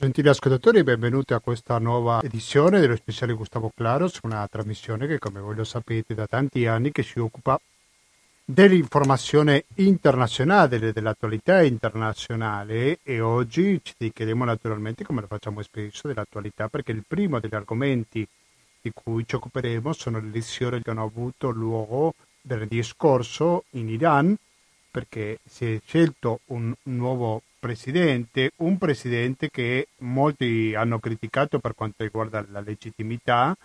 Gentili ascoltatori, benvenuti a questa nuova edizione dello speciale Gustavo Claros, una trasmissione che come voi lo sapete da tanti anni che si occupa dell'informazione internazionale, dell'attualità internazionale e oggi ci dedicheremo naturalmente, come lo facciamo spesso, dell'attualità perché il primo degli argomenti di cui ci occuperemo sono le elezioni che hanno avuto luogo venerdì scorso in Iran perché si è scelto un nuovo presidente, un presidente che molti hanno criticato per quanto riguarda la legittimità,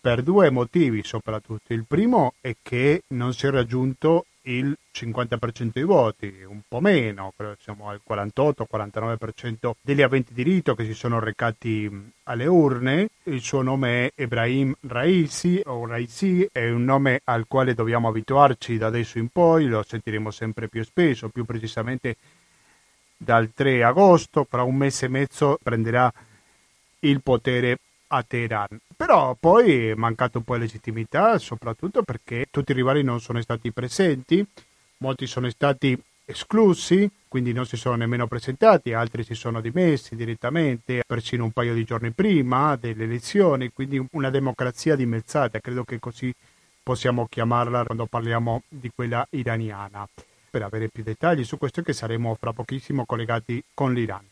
per due motivi soprattutto. Il primo è che non si è raggiunto il 50% dei voti, un po' meno, siamo al 48-49% degli aventi diritto che si sono recati alle urne. Il suo nome è Ebrahim Raisi o Raisi, è un nome al quale dobbiamo abituarci da adesso in poi, lo sentiremo sempre più spesso, più precisamente dal 3 agosto, fra un mese e mezzo prenderà il potere a Teheran. Però poi è mancata un po' di legittimità, soprattutto perché tutti i rivali non sono stati presenti, molti sono stati esclusi, quindi non si sono nemmeno presentati, altri si sono dimessi direttamente, persino un paio di giorni prima delle elezioni, quindi una democrazia dimezzata, credo che così possiamo chiamarla quando parliamo di quella iraniana. Per avere più dettagli su questo che saremo fra pochissimo collegati con l'Iran.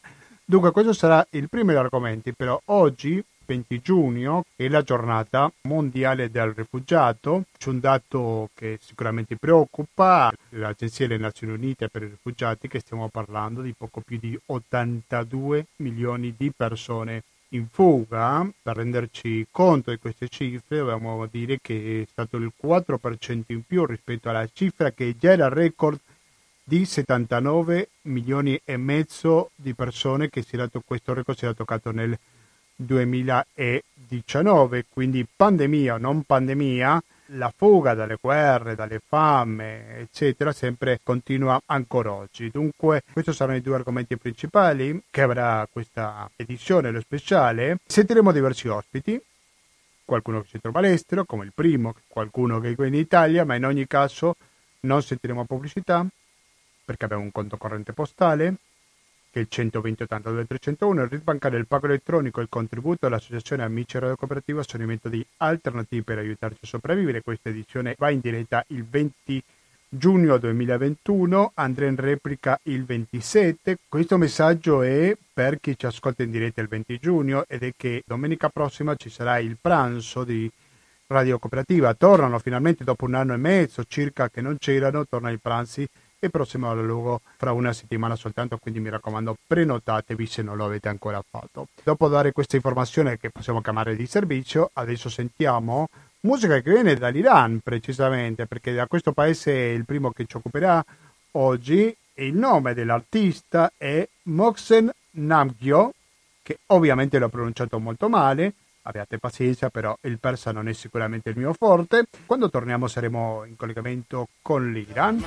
Dunque questo sarà il primo degli argomenti, però oggi 20 giugno è la giornata mondiale del rifugiato, c'è un dato che sicuramente preoccupa l'Agenzia delle Nazioni Unite per i rifugiati che stiamo parlando di poco più di 82 milioni di persone in fuga. Per renderci conto di queste cifre dobbiamo dire che è stato il 4% in più rispetto alla cifra che già era record di 79 milioni e mezzo di persone che si era, questo record si era toccato nel 2019, quindi pandemia o non pandemia, la fuga dalle guerre, dalle fame, eccetera, sempre continua ancora oggi. Dunque, questi saranno i due argomenti principali che avrà questa edizione, lo speciale. Sentiremo diversi ospiti, qualcuno che si trova all'estero, come il primo, qualcuno che è qui in Italia, ma in ogni caso non sentiremo pubblicità perché abbiamo un conto corrente postale che è il 120 82 301, il RIT bancario, il pago elettronico, il contributo all'associazione Amici Radio Cooperativa sono i metodi alternativi per aiutarci a sopravvivere. Questa edizione va in diretta il 20 giugno 2021, andrà in replica il 27. Questo messaggio è per chi ci ascolta in diretta il 20 giugno ed è che domenica prossima ci sarà il pranzo di Radio Cooperativa. Tornano finalmente dopo un anno e mezzo circa che non c'erano, tornano i pranzi e prossimo luogo fra una settimana soltanto, quindi mi raccomando prenotatevi se non lo avete ancora fatto. Dopo dare questa informazione che possiamo chiamare di servizio, adesso sentiamo musica che viene dall'Iran precisamente, perché da questo paese è il primo che ci occuperà oggi e il nome dell'artista è Moxen Namgyo, che ovviamente l'ho pronunciato molto male, abbiate pazienza, però il persa non è sicuramente il mio forte. Quando torniamo saremo in collegamento con l'Iran.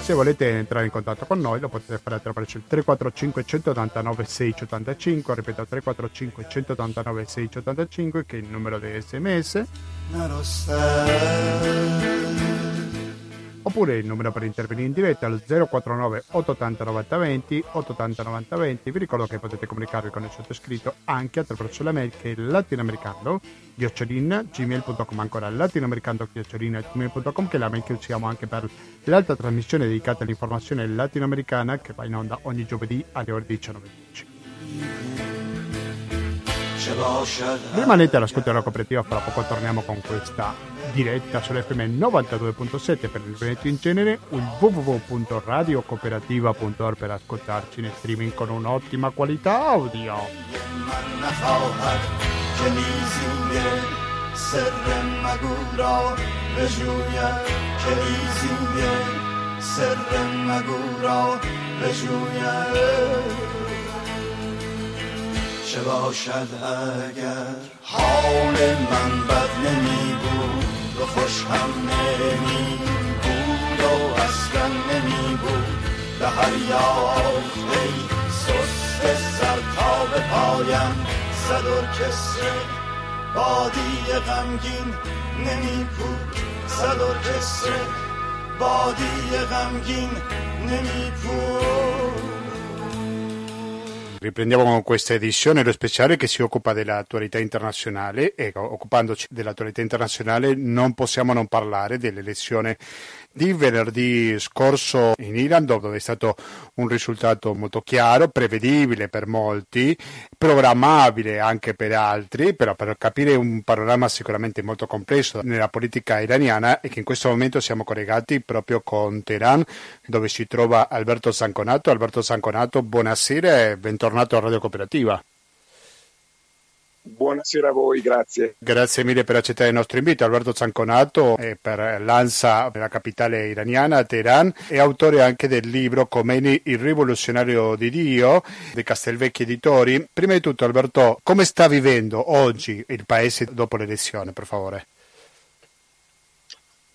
Se volete entrare in contatto con noi lo potete fare attraverso il 345 189 685, ripeto 345 189 685 che è il numero di sms oppure il numero per intervenire in diretta al 049 880 90 20 880 90 20 vi ricordo che potete comunicarvi con il sottoscritto anche attraverso la mail che è latinoamericano gmail.com ancora latinoamericano gmail.com che è la mail che usiamo anche per l'altra trasmissione dedicata all'informazione latinoamericana che va in onda ogni giovedì alle ore 19.10 Rimanete all'ascolto della cooperativa, fra poco torniamo con questa diretta sull'FM 92.7 per il Veneto in genere, il www.radiocooperativa.org per ascoltarci in streaming con un'ottima qualità audio. چه باشد اگر. حال من بد نمی بود و خوش هم نمی بود و اصلا نمی بود به هر یافته سست سر تا به پایم صد ارکستر بادی غمگین نمی بود صد کسره بادی غمگین نمیپور Riprendiamo con questa edizione, lo speciale che si occupa dell'attualità internazionale. E occupandoci dell'attualità internazionale non possiamo non parlare dell'elezione di venerdì scorso in Iran dove è stato un risultato molto chiaro, prevedibile per molti, programmabile anche per altri, però per capire un panorama sicuramente molto complesso nella politica iraniana e che in questo momento siamo collegati proprio con Teheran dove si trova Alberto Zanconato. Alberto Zanconato, buonasera e bentornato a Radio Cooperativa. Buonasera a voi, grazie. Grazie mille per accettare il nostro invito. Alberto Zanconato è per l'ANSA della capitale iraniana, Teheran, è autore anche del libro Comeni, il rivoluzionario di Dio, di Castelvecchi Editori. Prima di tutto, Alberto, come sta vivendo oggi il paese dopo l'elezione, per favore?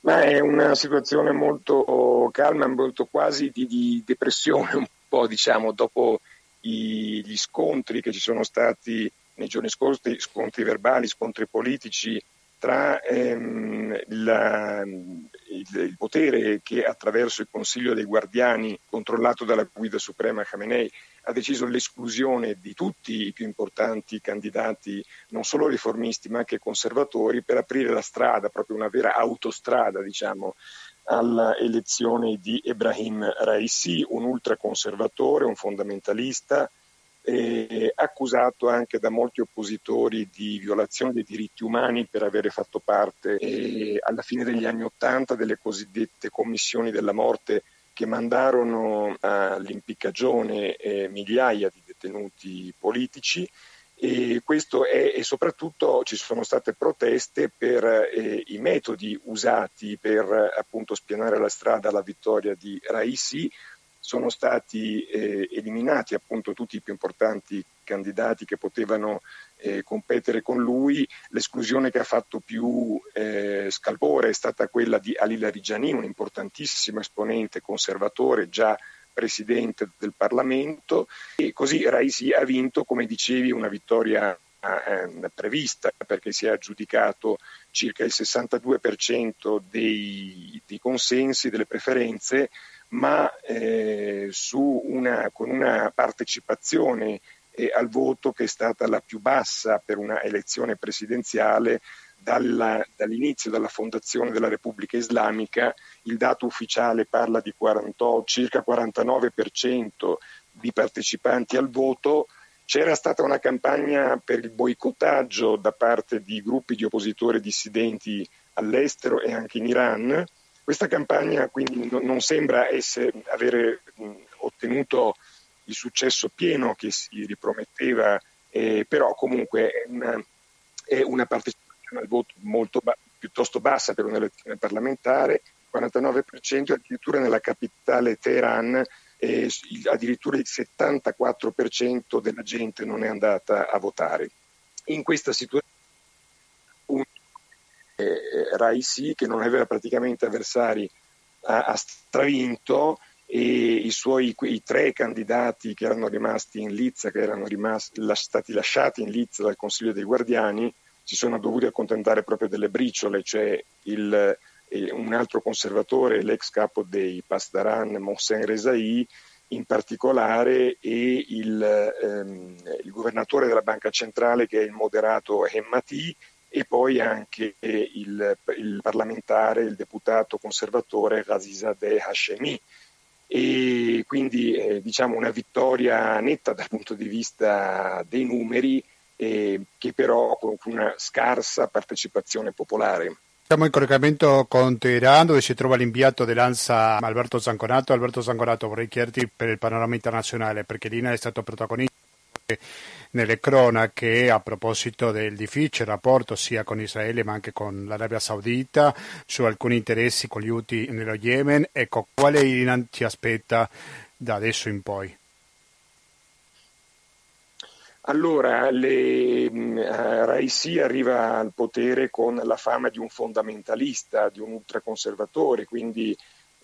Ma è una situazione molto calma, molto quasi di, di depressione, un po' diciamo, dopo i, gli scontri che ci sono stati nei giorni scorsi, scontri verbali, scontri politici tra ehm, la, il, il, potere che attraverso il Consiglio dei Guardiani, controllato dalla guida suprema Khamenei, ha deciso l'esclusione di tutti i più importanti candidati, non solo riformisti ma anche conservatori, per aprire la strada, proprio una vera autostrada, diciamo, all'elezione di Ebrahim Raisi, un ultraconservatore, un fondamentalista, eh, accusato anche da molti oppositori di violazione dei diritti umani per avere fatto parte eh, alla fine degli anni Ottanta delle cosiddette commissioni della morte che mandarono all'impiccagione eh, migliaia di detenuti politici. E è e soprattutto ci sono state proteste per eh, i metodi usati per appunto spianare la strada alla vittoria di Raisi sono stati eh, eliminati appunto tutti i più importanti candidati che potevano eh, competere con lui. L'esclusione che ha fatto più eh, scalpore è stata quella di Ali Larigiani, un importantissimo esponente conservatore, già presidente del Parlamento, e così Raisi ha vinto, come dicevi, una vittoria eh, prevista perché si è aggiudicato circa il 62% dei, dei consensi, delle preferenze ma eh, una, con una partecipazione eh, al voto che è stata la più bassa per una elezione presidenziale dalla, dall'inizio della fondazione della Repubblica Islamica. Il dato ufficiale parla di 40, circa 49% di partecipanti al voto. C'era stata una campagna per il boicottaggio da parte di gruppi di oppositori dissidenti all'estero e anche in Iran questa campagna quindi non sembra essere, avere ottenuto il successo pieno che si riprometteva, eh, però comunque è una, è una, partecipazione al voto molto ba- piuttosto bassa per un'elezione parlamentare, 49% addirittura nella capitale Teheran, eh, addirittura il 74% della gente non è andata a votare. In questa situazione eh, Raisi che non aveva praticamente avversari ha, ha stravinto e i suoi i tre candidati che erano rimasti in lizza, che erano rimasti, stati lasciati in lizza dal Consiglio dei Guardiani, si sono dovuti accontentare proprio delle briciole, cioè il, eh, un altro conservatore, l'ex capo dei Pasdaran, Mohsen Rezai, in particolare, e il, ehm, il governatore della Banca Centrale che è il moderato Hemmati, e poi anche il, il parlamentare, il deputato conservatore Ghazizadeh Hashemi. E quindi eh, diciamo una vittoria netta dal punto di vista dei numeri, eh, che però con una scarsa partecipazione popolare. Siamo in collegamento con Teheran dove si trova l'inviato dell'ANSA Alberto Zanconato. Alberto Zanconato vorrei chiederti per il panorama internazionale perché l'INA è stato protagonista nelle cronache a proposito del difficile rapporto sia con Israele ma anche con l'Arabia Saudita su alcuni interessi con gli Houthi nello Yemen. Ecco, quale Iran ti aspetta da adesso in poi? Allora, le, uh, Raisi arriva al potere con la fama di un fondamentalista, di un ultraconservatore, quindi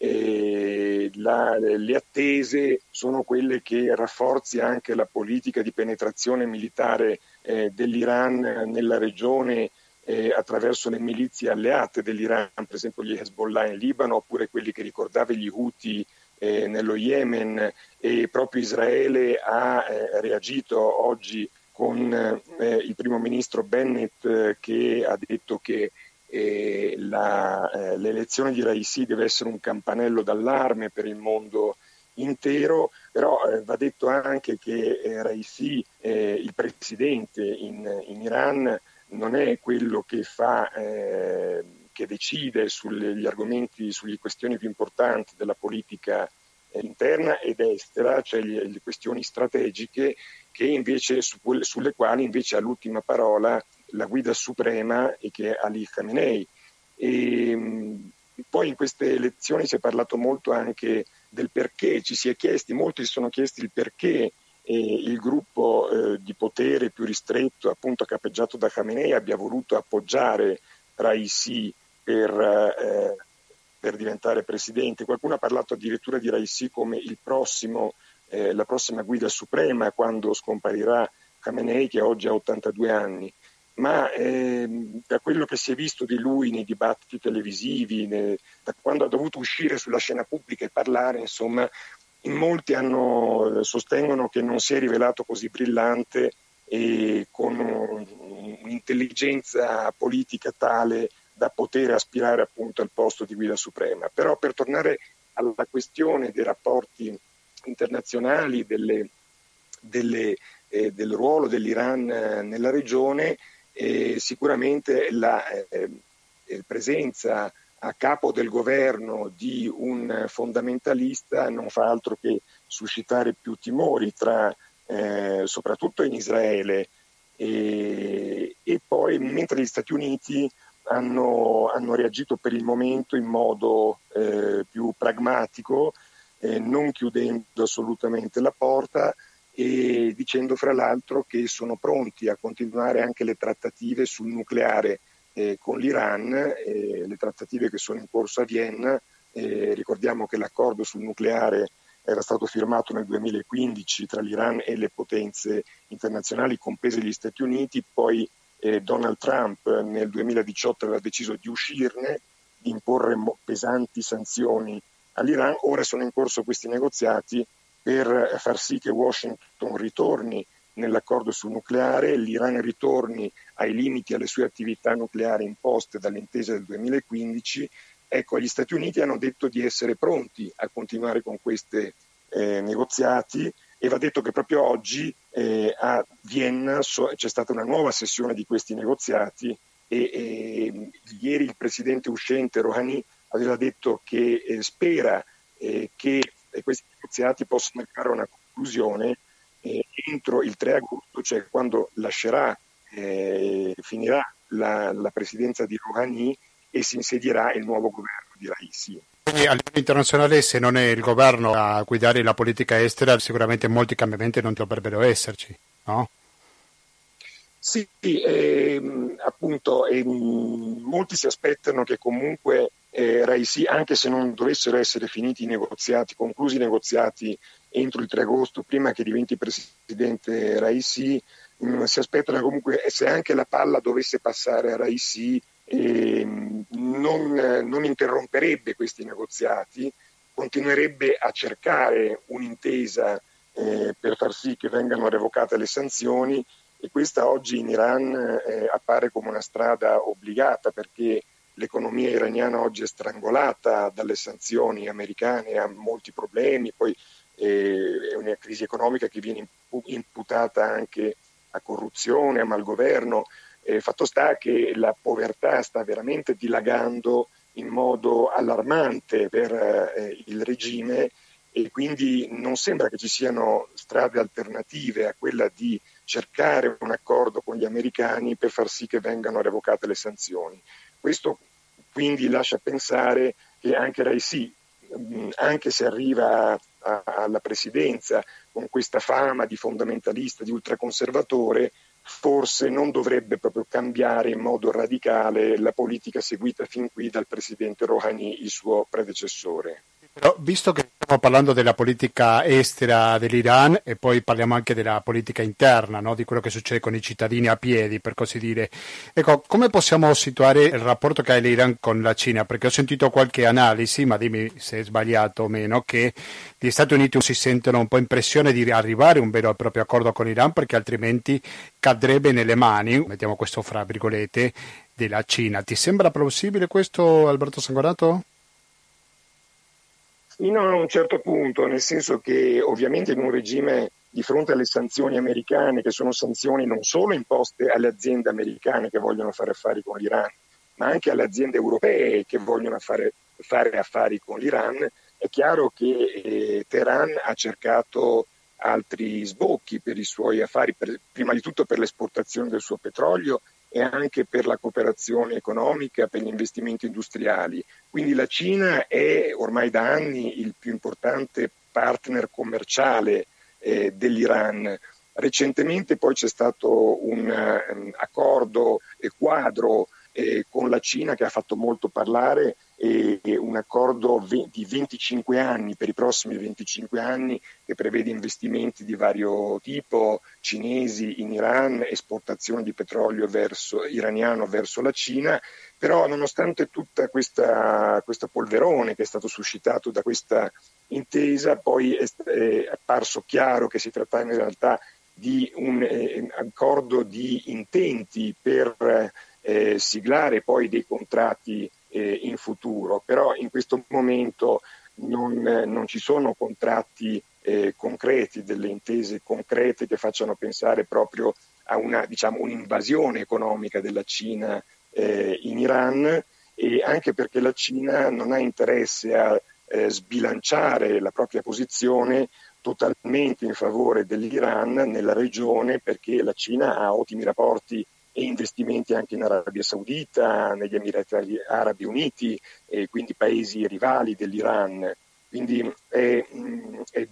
eh, la, le attese sono quelle che rafforzi anche la politica di penetrazione militare eh, dell'Iran nella regione eh, attraverso le milizie alleate dell'Iran, per esempio gli Hezbollah in Libano, oppure quelli che ricordava gli Houthi eh, nello Yemen. E proprio Israele ha eh, reagito oggi con eh, il primo ministro Bennett che ha detto che eh, la, l'elezione di Raisi deve essere un campanello d'allarme per il mondo intero, però eh, va detto anche che eh, Raisi, eh, il presidente in, in, Iran, non è quello che fa che decide sugli argomenti, sulle questioni più importanti della politica interna ed estera, cioè le, questioni strategiche invece, su, sulle quali invece ha l'ultima parola la guida suprema e che è Ali Khamenei. E, poi in queste elezioni si è parlato molto anche del perché, ci si è chiesti, molti si sono chiesti il perché eh, il gruppo eh, di potere più ristretto, appunto capeggiato da Khamenei, abbia voluto appoggiare Raisi per, eh, per diventare presidente. Qualcuno ha parlato addirittura di Raisi come prossimo, eh, la prossima guida suprema quando scomparirà Khamenei che oggi ha 82 anni. Ma eh, da quello che si è visto di lui nei dibattiti televisivi, ne, da quando ha dovuto uscire sulla scena pubblica e parlare, insomma, in molti hanno, sostengono che non si è rivelato così brillante e con un'intelligenza politica tale da poter aspirare appunto al posto di guida suprema. Però per tornare alla questione dei rapporti internazionali, delle, delle, eh, del ruolo dell'Iran eh, nella regione, eh, sicuramente la eh, presenza a capo del governo di un fondamentalista non fa altro che suscitare più timori, tra, eh, soprattutto in Israele. E, e, poi mentre gli Stati Uniti hanno, hanno reagito per il momento in modo eh, più pragmatico, eh, non chiudendo assolutamente la porta e dicendo fra l'altro che sono pronti a continuare anche le trattative sul nucleare eh, con l'Iran, eh, le trattative che sono in corso a Vienna. Eh, ricordiamo che l'accordo sul nucleare era stato firmato nel 2015 tra l'Iran e le potenze internazionali, comprese gli Stati Uniti, poi eh, Donald Trump nel 2018 aveva deciso di uscirne, di imporre pesanti sanzioni all'Iran, ora sono in corso questi negoziati per far sì che Washington ritorni nell'accordo sul nucleare, l'Iran ritorni ai limiti alle sue attività nucleari imposte dall'intesa del 2015. Ecco, gli Stati Uniti hanno detto di essere pronti a continuare con questi eh, negoziati e va detto che proprio oggi eh, a Vienna so, c'è stata una nuova sessione di questi negoziati e, e ieri il presidente uscente Rouhani aveva detto che eh, spera eh, che questi negoziati possano arrivare a una conclusione eh, entro il 3 agosto, cioè quando lascerà, eh, finirà la, la presidenza di Rouhani e si insedierà il nuovo governo di Raisi. Quindi a livello internazionale, se non è il governo a guidare la politica estera, sicuramente molti cambiamenti non dovrebbero esserci, no? Sì, ehm, appunto, ehm, molti si aspettano che comunque eh, Raisi, anche se non dovessero essere finiti i negoziati, conclusi i negoziati entro il 3 agosto, prima che diventi presidente Raisi, mh, mm, si aspettano comunque, se anche la palla dovesse passare a Raisi, eh, non, non, interromperebbe questi negoziati, continuerebbe a cercare un'intesa eh, per far sì che vengano revocate le sanzioni e questa oggi in Iran eh, appare come una strada obbligata perché l'economia iraniana oggi è strangolata dalle sanzioni americane, ha molti problemi, poi eh, è una crisi economica che viene imputata anche a corruzione, a malgoverno, eh, fatto sta che la povertà sta veramente dilagando in modo allarmante per eh, il regime e quindi non sembra che ci siano strade alternative a quella di cercare un accordo con gli americani per far sì che vengano revocate le sanzioni. Questo quindi lascia pensare che anche Raisi, anche se arriva alla presidenza con questa fama di fondamentalista, di ultraconservatore, forse non dovrebbe proprio cambiare in modo radicale la politica seguita fin qui dal presidente Rouhani, il suo predecessore. Però, visto che stiamo parlando della politica estera dell'Iran e poi parliamo anche della politica interna, no? di quello che succede con i cittadini a piedi, per così dire. Ecco, come possiamo situare il rapporto che ha l'Iran con la Cina? Perché ho sentito qualche analisi, ma dimmi se è sbagliato o meno, che gli Stati Uniti si sentono un po' in pressione di arrivare a un vero e proprio accordo con l'Iran perché altrimenti cadrebbe nelle mani, mettiamo questo fra virgolette, della Cina. Ti sembra plausibile questo, Alberto Sangonato? Fino a un certo punto, nel senso che ovviamente in un regime di fronte alle sanzioni americane, che sono sanzioni non solo imposte alle aziende americane che vogliono fare affari con l'Iran, ma anche alle aziende europee che vogliono fare, fare affari con l'Iran, è chiaro che eh, Teheran ha cercato altri sbocchi per i suoi affari, per, prima di tutto per l'esportazione del suo petrolio e anche per la cooperazione economica, per gli investimenti industriali. Quindi la Cina è ormai da anni il più importante partner commerciale eh, dell'Iran. Recentemente poi c'è stato un um, accordo e quadro eh, con la Cina che ha fatto molto parlare un accordo di 25 anni per i prossimi 25 anni che prevede investimenti di vario tipo cinesi in Iran, esportazione di petrolio verso, iraniano verso la Cina, però nonostante tutta questa, questa polverone che è stato suscitato da questa intesa, poi è, è apparso chiaro che si trattava in realtà di un eh, accordo di intenti per eh, siglare poi dei contratti eh, in futuro, però in questo momento non, non ci sono contratti eh, concreti, delle intese concrete che facciano pensare proprio a una, diciamo, un'invasione economica della Cina eh, in Iran e anche perché la Cina non ha interesse a eh, sbilanciare la propria posizione totalmente in favore dell'Iran nella regione perché la Cina ha ottimi rapporti e investimenti anche in Arabia Saudita, negli Emirati Arabi Uniti, e quindi paesi rivali dell'Iran. Quindi è, è,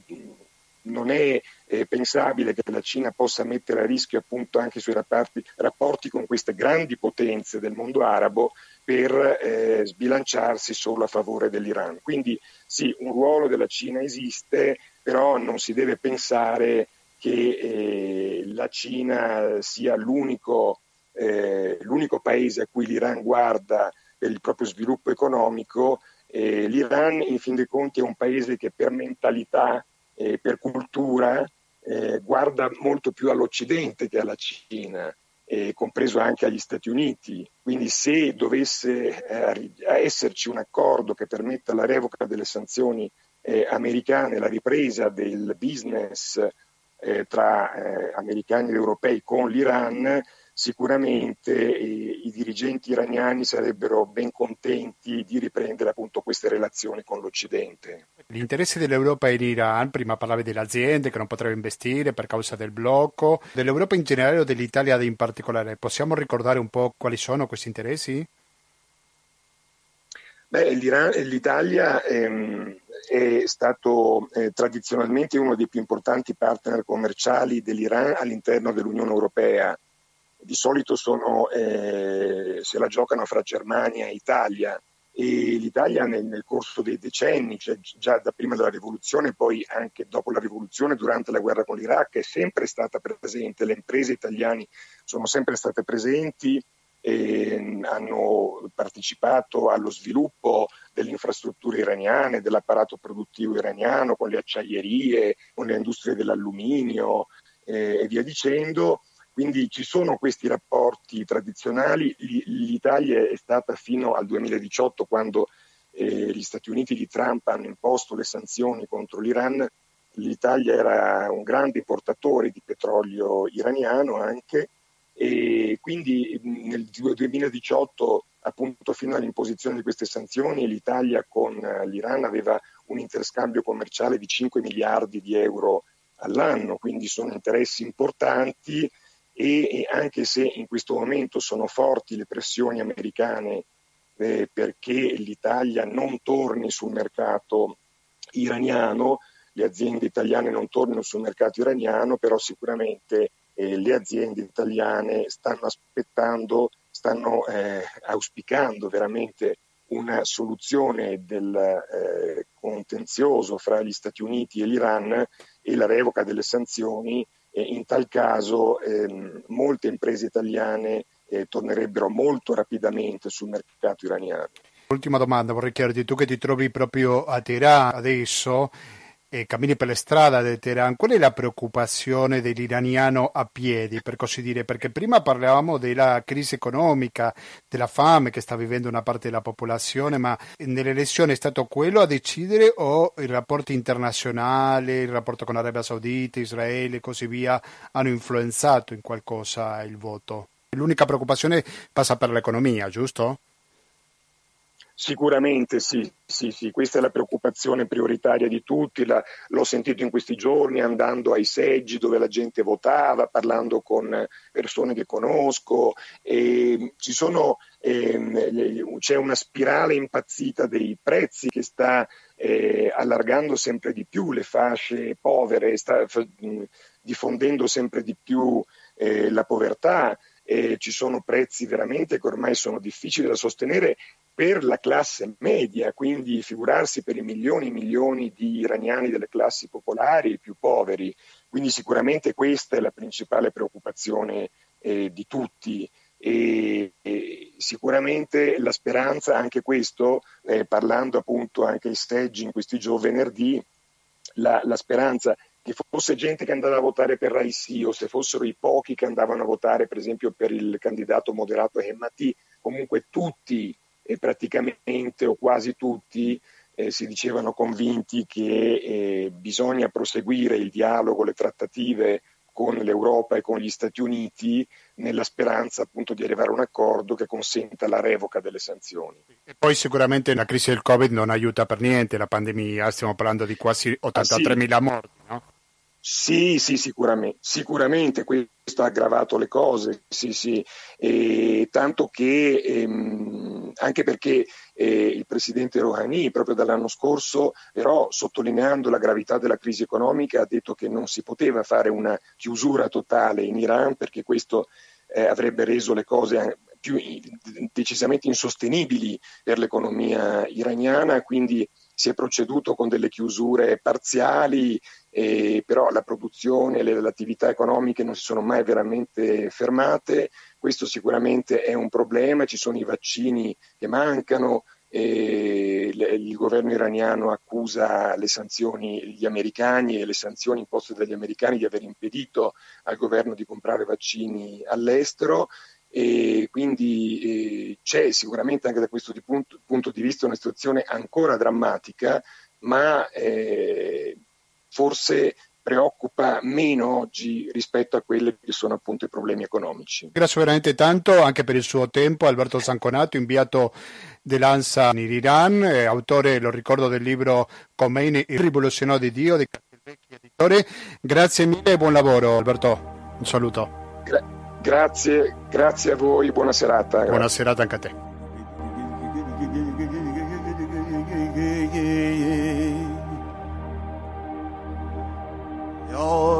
non è, è, pensabile che la Cina possa mettere a rischio appunto anche i suoi rapporti, rapporti con queste grandi potenze del mondo arabo per eh, sbilanciarsi solo a favore dell'Iran. Quindi sì, un ruolo della Cina esiste, però non si deve pensare che eh, la Cina sia l'unico eh, l'unico paese a cui l'Iran guarda per il proprio sviluppo economico. Eh, L'Iran, in fin dei conti, è un paese che per mentalità, e per cultura, eh, guarda molto più all'Occidente che alla Cina, compreso anche agli Stati Uniti. Quindi se dovesse eh, esserci un accordo che permetta la revoca delle sanzioni eh, americane, la ripresa del business eh, tra eh, americani ed europei con l'Iran, sicuramente eh, i dirigenti iraniani sarebbero ben contenti di riprendere appunto queste relazioni con l'Occidente. Gli interessi dell'Europa e l'Iran, prima parlavi delle aziende che non potrebbero investire per causa del blocco, dell'Europa in generale o dell'Italia in particolare, possiamo ricordare un po' quali sono questi interessi? Beh, l'Italia ehm, è stato eh, tradizionalmente uno dei più importanti partner commerciali dell'Iran all'interno dell'Unione Europea di solito sono, eh, se la giocano fra Germania e Italia e l'Italia nel, nel, corso dei decenni, cioè già da prima della rivoluzione, poi anche dopo la rivoluzione, durante la guerra con l'Iraq, è sempre stata presente, le imprese italiane sono sempre state presenti e hanno partecipato allo sviluppo delle infrastrutture iraniane, dell'apparato produttivo iraniano, con le acciaierie, con le industrie dell'alluminio eh, e via dicendo quindi ci sono questi rapporti tradizionali, l'Italia è stata fino al 2018 quando eh, gli Stati Uniti di Trump hanno imposto le sanzioni contro l'Iran, l'Italia era un grande importatore di petrolio iraniano anche. E quindi nel 2018 appunto fino all'imposizione di queste sanzioni l'Italia con l'Iran aveva un interscambio commerciale di 5 miliardi di euro all'anno, quindi sono interessi importanti e anche se in questo momento sono forti le pressioni americane eh, perché l'Italia non torni sul mercato iraniano, le aziende italiane non tornino sul mercato iraniano, però sicuramente eh, le aziende italiane stanno aspettando, stanno eh, auspicando veramente una soluzione del eh, contenzioso fra gli Stati Uniti e l'Iran e la revoca delle sanzioni, in tal caso ehm, molte imprese italiane eh, tornerebbero molto rapidamente sul mercato iraniano. Ultima domanda, vorrei chiederti, tu che ti trovi proprio a Teheran adesso, e cammini per le strade di Teheran, qual è la preoccupazione dell'iraniano a piedi, per così dire? Perché prima parlavamo della crisi economica, della fame che sta vivendo una parte della popolazione, ma nelle elezioni è stato quello a decidere o i rapporti internazionali, il rapporto con l'Arabia Saudita, Israele e così via hanno influenzato in qualcosa il voto? L'unica preoccupazione passa per l'economia, giusto? Sicuramente sì, sì, sì, questa è la preoccupazione prioritaria di tutti, la, l'ho sentito in questi giorni andando ai seggi dove la gente votava, parlando con persone che conosco, e sono, eh, c'è una spirale impazzita dei prezzi che sta eh, allargando sempre di più le fasce povere, sta f- diffondendo sempre di più eh, la povertà. ci sono prezzi veramente che ormai sono difficili da sostenere per la classe media, quindi figurarsi per i milioni e milioni di iraniani delle classi popolari, i più poveri. Quindi sicuramente questa è la principale preoccupazione eh, di tutti. E, e, sicuramente la speranza, anche questo, eh, parlando appunto anche ai steggi in questi giorni venerdì, la, la, speranza che fosse gente che andava a votare per Raisi o se fossero i pochi che andavano a votare per esempio per il candidato moderato Hemmati, comunque tutti e praticamente o quasi tutti eh, si dicevano convinti che eh, bisogna proseguire il dialogo, le trattative con l'Europa e con gli Stati Uniti nella speranza appunto di arrivare a un accordo che consenta la revoca delle sanzioni. E poi sicuramente la crisi del Covid non aiuta per niente, la pandemia, stiamo parlando di quasi 83.000 ah, sì. morti, no? Sì, sì, sicuramente, sicuramente questo ha aggravato le cose, sì, sì, e tanto che ehm, anche perché eh, il presidente Rouhani proprio dall'anno scorso, però sottolineando la gravità della crisi economica, ha detto che non si poteva fare una chiusura totale in Iran perché questo eh, avrebbe reso le cose più decisamente insostenibili per l'economia iraniana, quindi si è proceduto con delle chiusure parziali, eh, però la produzione e le, attività economiche non si sono mai veramente fermate. Questo sicuramente è un problema, ci sono i vaccini che mancano, e il governo iraniano accusa le sanzioni, gli americani e le sanzioni imposte dagli americani di aver impedito al governo di comprare vaccini all'estero e quindi eh, c'è sicuramente anche da questo di punto, punto, di vista una situazione ancora drammatica, ma eh, forse preoccupa meno oggi rispetto a quelli che sono appunto i problemi economici. Grazie veramente tanto anche per il suo tempo Alberto Zanconato, inviato dell'ANSA in Iran, eh, autore, lo ricordo, del libro Khomeini, il rivoluzionario di Dio, di Castelvecchi editore. Grazie mille e buon lavoro Alberto, un saluto. Gra- Grazie, grazie a voi, buona serata. Buona serata anche a te. Oh,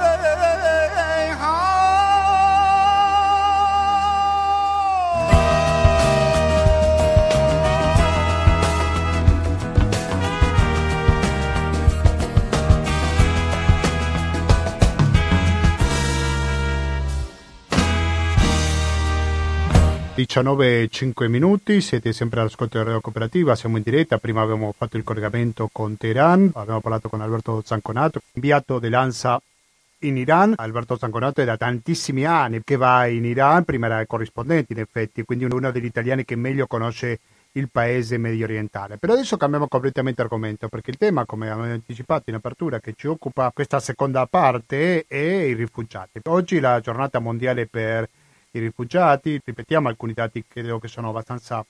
e 5 minuti, siete sempre all'ascolto di Radio Cooperativa, siamo in diretta, prima abbiamo fatto il collegamento con Teheran, abbiamo parlato con Alberto Zanconato, inviato dell'ANSA in Iran. Alberto Zanconato è da tantissimi anni che va in Iran, prima era corrispondente in effetti, quindi uno degli italiani che meglio conosce il paese medio orientale. Però adesso cambiamo completamente argomento perché il tema, come abbiamo anticipato in apertura, che ci occupa questa seconda parte è i rifugiati. Oggi è la giornata mondiale per i rifugiati, ripetiamo alcuni dati che credo che sono abbastanza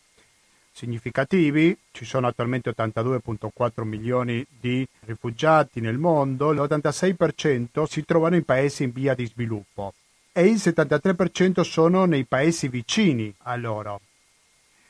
significativi, ci sono attualmente 82.4 milioni di rifugiati nel mondo, l'86% si trovano in paesi in via di sviluppo e il 73% sono nei paesi vicini a loro.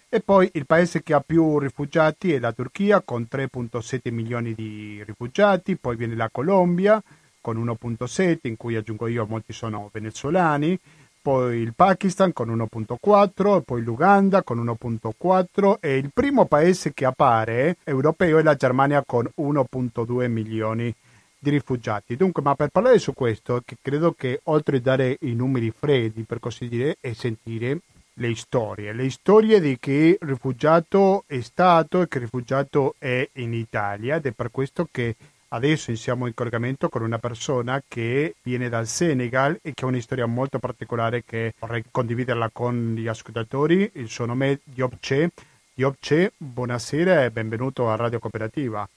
E poi il paese che ha più rifugiati è la Turchia con 3.7 milioni di rifugiati, poi viene la Colombia con 1.7 in cui aggiungo io molti sono venezuelani, poi il Pakistan con 1.4, poi l'Uganda con 1.4 e il primo paese che appare europeo è la Germania con 1.2 milioni di rifugiati. Dunque, ma per parlare su questo, che credo che oltre a dare i numeri freddi, per così dire, e sentire le storie, le storie di che rifugiato è stato e che rifugiato è in Italia ed è per questo che adesso siamo in collegamento con una persona che viene dal Senegal e che ha una storia molto particolare che vorrei condividerla con gli ascoltatori. Il suo nome è Diopce. Diopce, buonasera e benvenuto a Radio Cooperativa.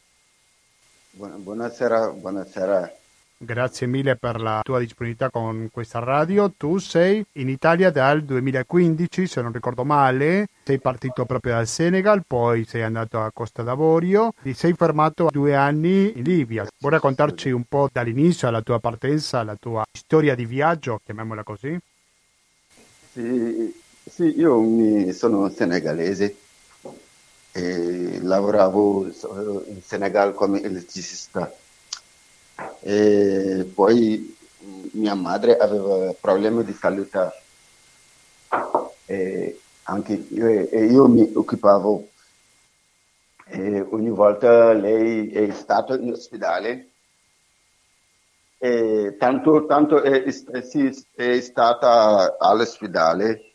Buonasera, buonasera. Grazie mille per la tua disponibilità con questa radio. Tu sei in Italia dal 2015, se non ricordo male, sei partito proprio dal Senegal, poi sei andato a Costa d'Avorio, ti sei fermato due anni in Libia. Vuoi raccontarci un po' dall'inizio alla tua partenza, la tua storia di viaggio, chiamiamola così? Sì, sì io mi sono senegalese e lavoravo in Senegal come elettricista e poi mia madre aveva problemi di salute. E anche io, e io mi occupavo. E ogni volta lei è stata in ospedale. E tanto, tanto è, è, stata all'ospedale.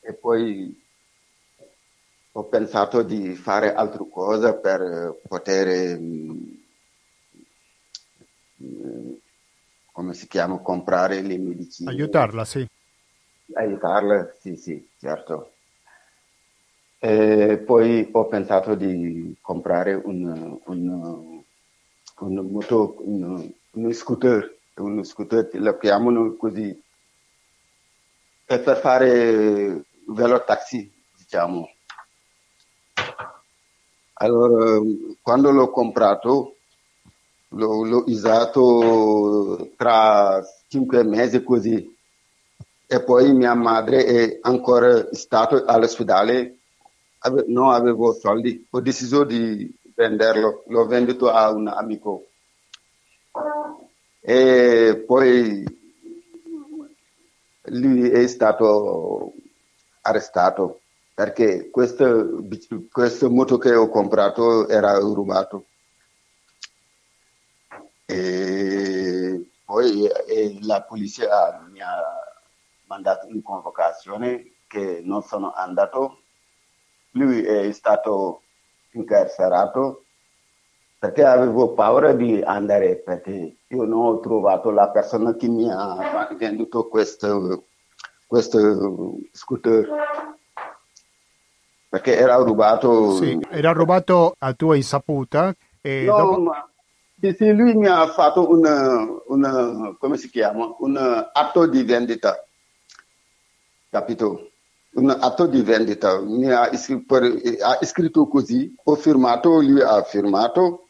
E poi ho pensato di fare altre cose per poter come si chiama, comprare le medicine. Aiutarla, sì. Aiutarla, sì, sì, certo. E poi ho pensato di comprare un, un, un moto, un, un scooter, un scooter, lo chiamano così, è per fare velo taxi, diciamo. Allora, quando l'ho comprato, l'ho, l'ho usato tra cinque mesi così. E poi mia madre è ancora stata all'ospedale, ave, non avevo soldi, ho deciso di venderlo, l'ho venduto a un amico. E poi lui è stato arrestato perché questo, questo moto che ho comprato era rubato. E poi e la polizia mi ha mandato in convocazione che non sono andato. Lui è stato incarcerato perché avevo paura di andare perché io non ho trovato la persona che mi ha venduto questo, questo scooter perché era rubato sì, era rubato a tua insaputa e no, dopo... ma sì, sì, lui mi ha fatto un, un, come si chiama? Un atto di vendita, capito? Un atto di vendita. Mi ha iscritto, ha scritto così, ho firmato, lui ha firmato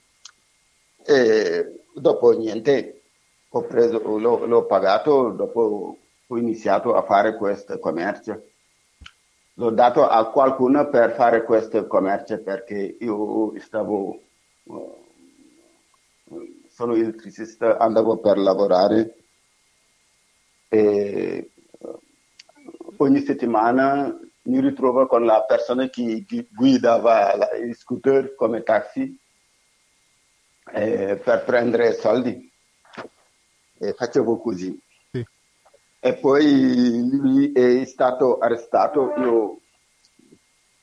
e dopo niente, ho preso, l'ho, l'ho pagato, dopo ho iniziato a fare questo commercio. L'ho dato a qualcuno per fare questo commercio perché io stavo sono elettricista, andavo per lavorare e eh, ogni settimana mi ritrovo con la persona che guidava il scooter come taxi eh, per prendere soldi e facevo così. Sì. E poi lui è stato arrestato, io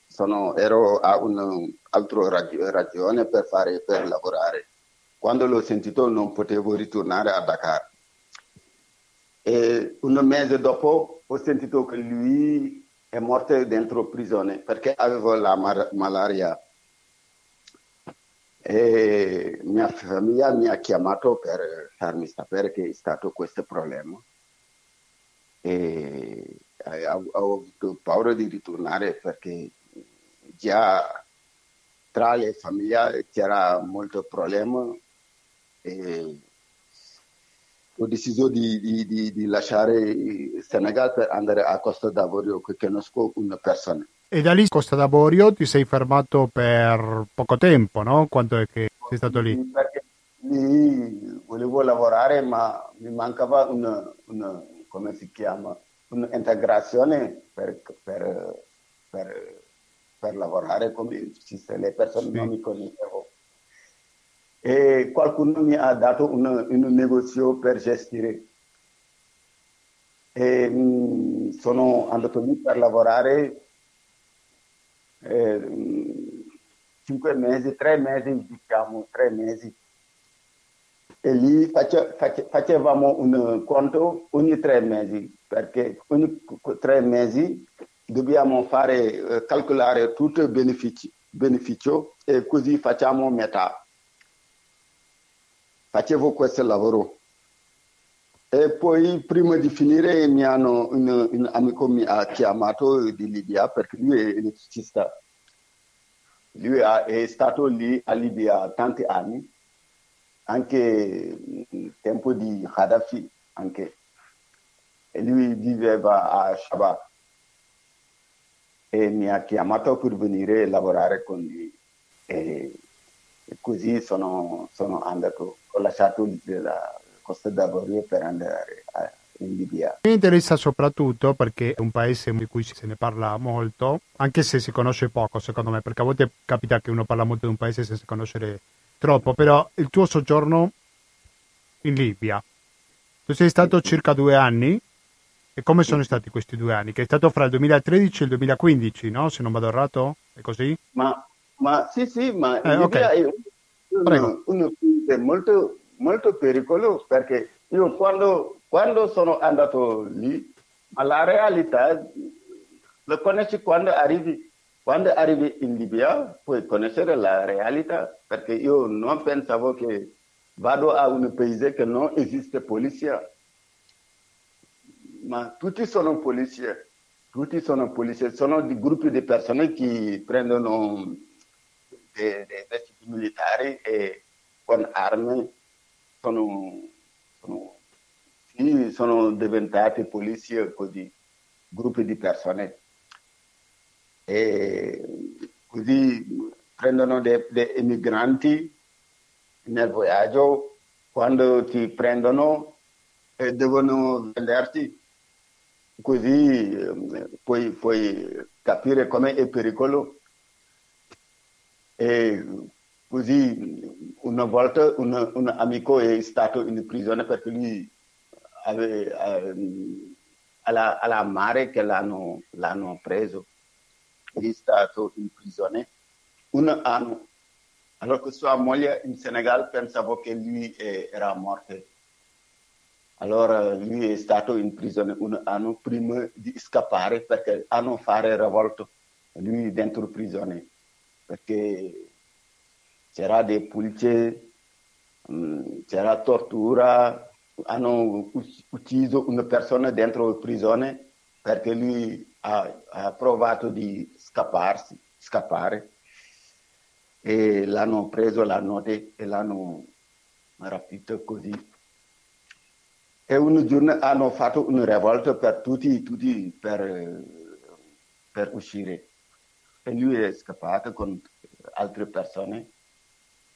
sono, ero a un'altra ragione per, fare, per lavorare quando l'ho sentito non potevo ritornare a Dakar. E un mese dopo ho sentito che lui è morto dentro prigione perché aveva la mar- malaria. E mia famiglia mi ha chiamato per farmi sapere che è stato questo problema. E ho, ho avuto paura di ritornare perché già tra le famiglie c'era molto problema e ho deciso di, di- di- di lasciare il Senegal per andare a Costa d'Avorio che conosco una persona. E da lì, Costa d'Avorio, ti sei fermato per poco tempo, no? Quanto è che sei stato lì? Perché lì volevo lavorare ma mi mancava una, una- come si chiama, un'integrazione per, per, per, per lavorare come se le persone Sì. non mi conoscevano. E qualcuno mi ha dato un, un negozio per gestire. E, mm, sono andato lì per lavorare eh, cinque mesi, tre mesi, diciamo, tre mesi. E lì face- face- facevamo un conto ogni tre mesi, perché ogni tre mesi dobbiamo fare, eh, calcolare tutto il benefici- beneficio e così facciamo metà. Facevo questo lavoro. E poi prima di finire mi hanno, un, un amico mi ha chiamato di Libia perché lui è elettricista. Lui è stato lì a Libia tanti anni, anche nel tempo di Gaddafi, anche. E lui viveva a Shabab e mi ha chiamato per venire a lavorare con lui. E, e così sono, sono andato, ho lasciato la Costa d'Avorio per andare a- in Libia. Mi interessa soprattutto perché è un paese di cui se ne parla molto, anche se si conosce poco secondo me, perché a volte capita che uno parla molto di un paese senza conoscere troppo, però il tuo soggiorno in Libia, tu sei stato circa due anni, e come sono stati questi due anni? Che è stato fra il 2013 e il 2015, no? Se non vado errato, è così? Ma, ma sì, sì, ma Eh, Libia ok. è un, un paese molto, molto pericoloso perché io quando, quando sono andato lì, ma la realtà lo conosci quando arrivi, quando arrivi in Libia, puoi conoscere la realtà perché io non pensavo che vado a un paese che non esiste polizia, ma tutti sono polizie, tutti sono polizie, sono di gruppi di persone che prendono dei, dei vestiti militari e con armi sono, sono, sì, sono diventati polizie così, gruppi di persone. E così prendono dei, emigranti nel viaggio, quando ti prendono e devono venderti, così eh, puoi, puoi capire come è pericolo. E così una volta un, un amico è stato in prigione perché lui aveva, ehm, alla, alla mare che l'hanno, l'hanno preso. È stato in prigione un anno. Allora che sua moglie in Senegal pensavo che lui era morto. Allora lui è stato in prigione un anno prima di scappare perché hanno fatto rivolto lui dentro prigione perché c'era dei pulizie, mh, c'era tortura, hanno uc- ucciso una persona dentro la prigione perché lui ha, ha provato di scapparsi, scappare e l'hanno preso la notte e l'hanno rapito così. E un giorno hanno fatto una rivolta per tutti, tutti per, per uscire. E lui è scappato con altre persone.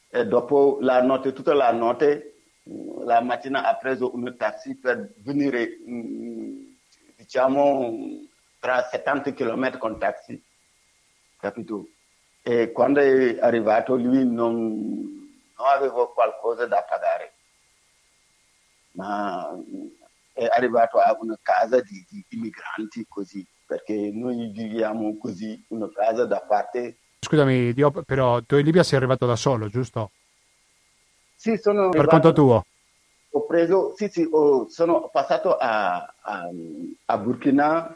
E dopo la notte, tutta la notte, la mattina ha preso un taxi per venire, mh, diciamo, tra 70 km con taxi, capito? E quando è arrivato lui non, non aveva qualcosa da pagare, ma è arrivato a una casa di, di immigranti così, perché noi viviamo così, una casa da parte. Scusami, Dio, però tu in Libia sei arrivato da solo, giusto? Sì, sono Per arrivato- conto tuo? Ho preso, sì, sì, ho- sono passato a, a, a Burkina,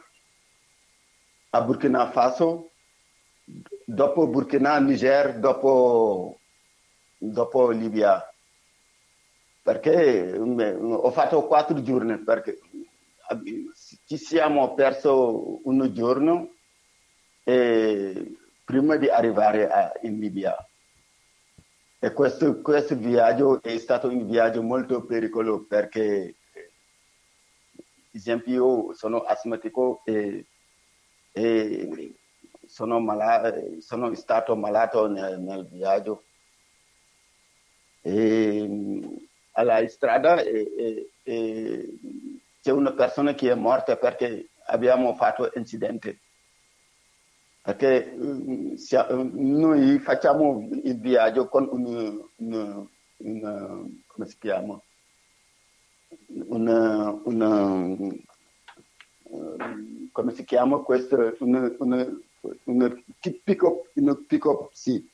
a Burkina Faso, dopo Burkina, Niger, dopo, dopo Libia. Perché ho fatto quattro giorni, perché ci siamo perso un giorno e prima di arrivare a, in Libia. E questo, questo viaggio è stato un viaggio molto pericoloso perché, ad esempio, io sono asmatico e, e sono, malato, sono stato malato nel, nel viaggio. E, alla strada e, e, c'è una persona che è morta perché abbiamo fatto incidente. Perché uh, noi facciamo il viaggio con un, un, un come si chiama? Una, una, come si chiama questo? Una, una, una pick up, una pick up sì.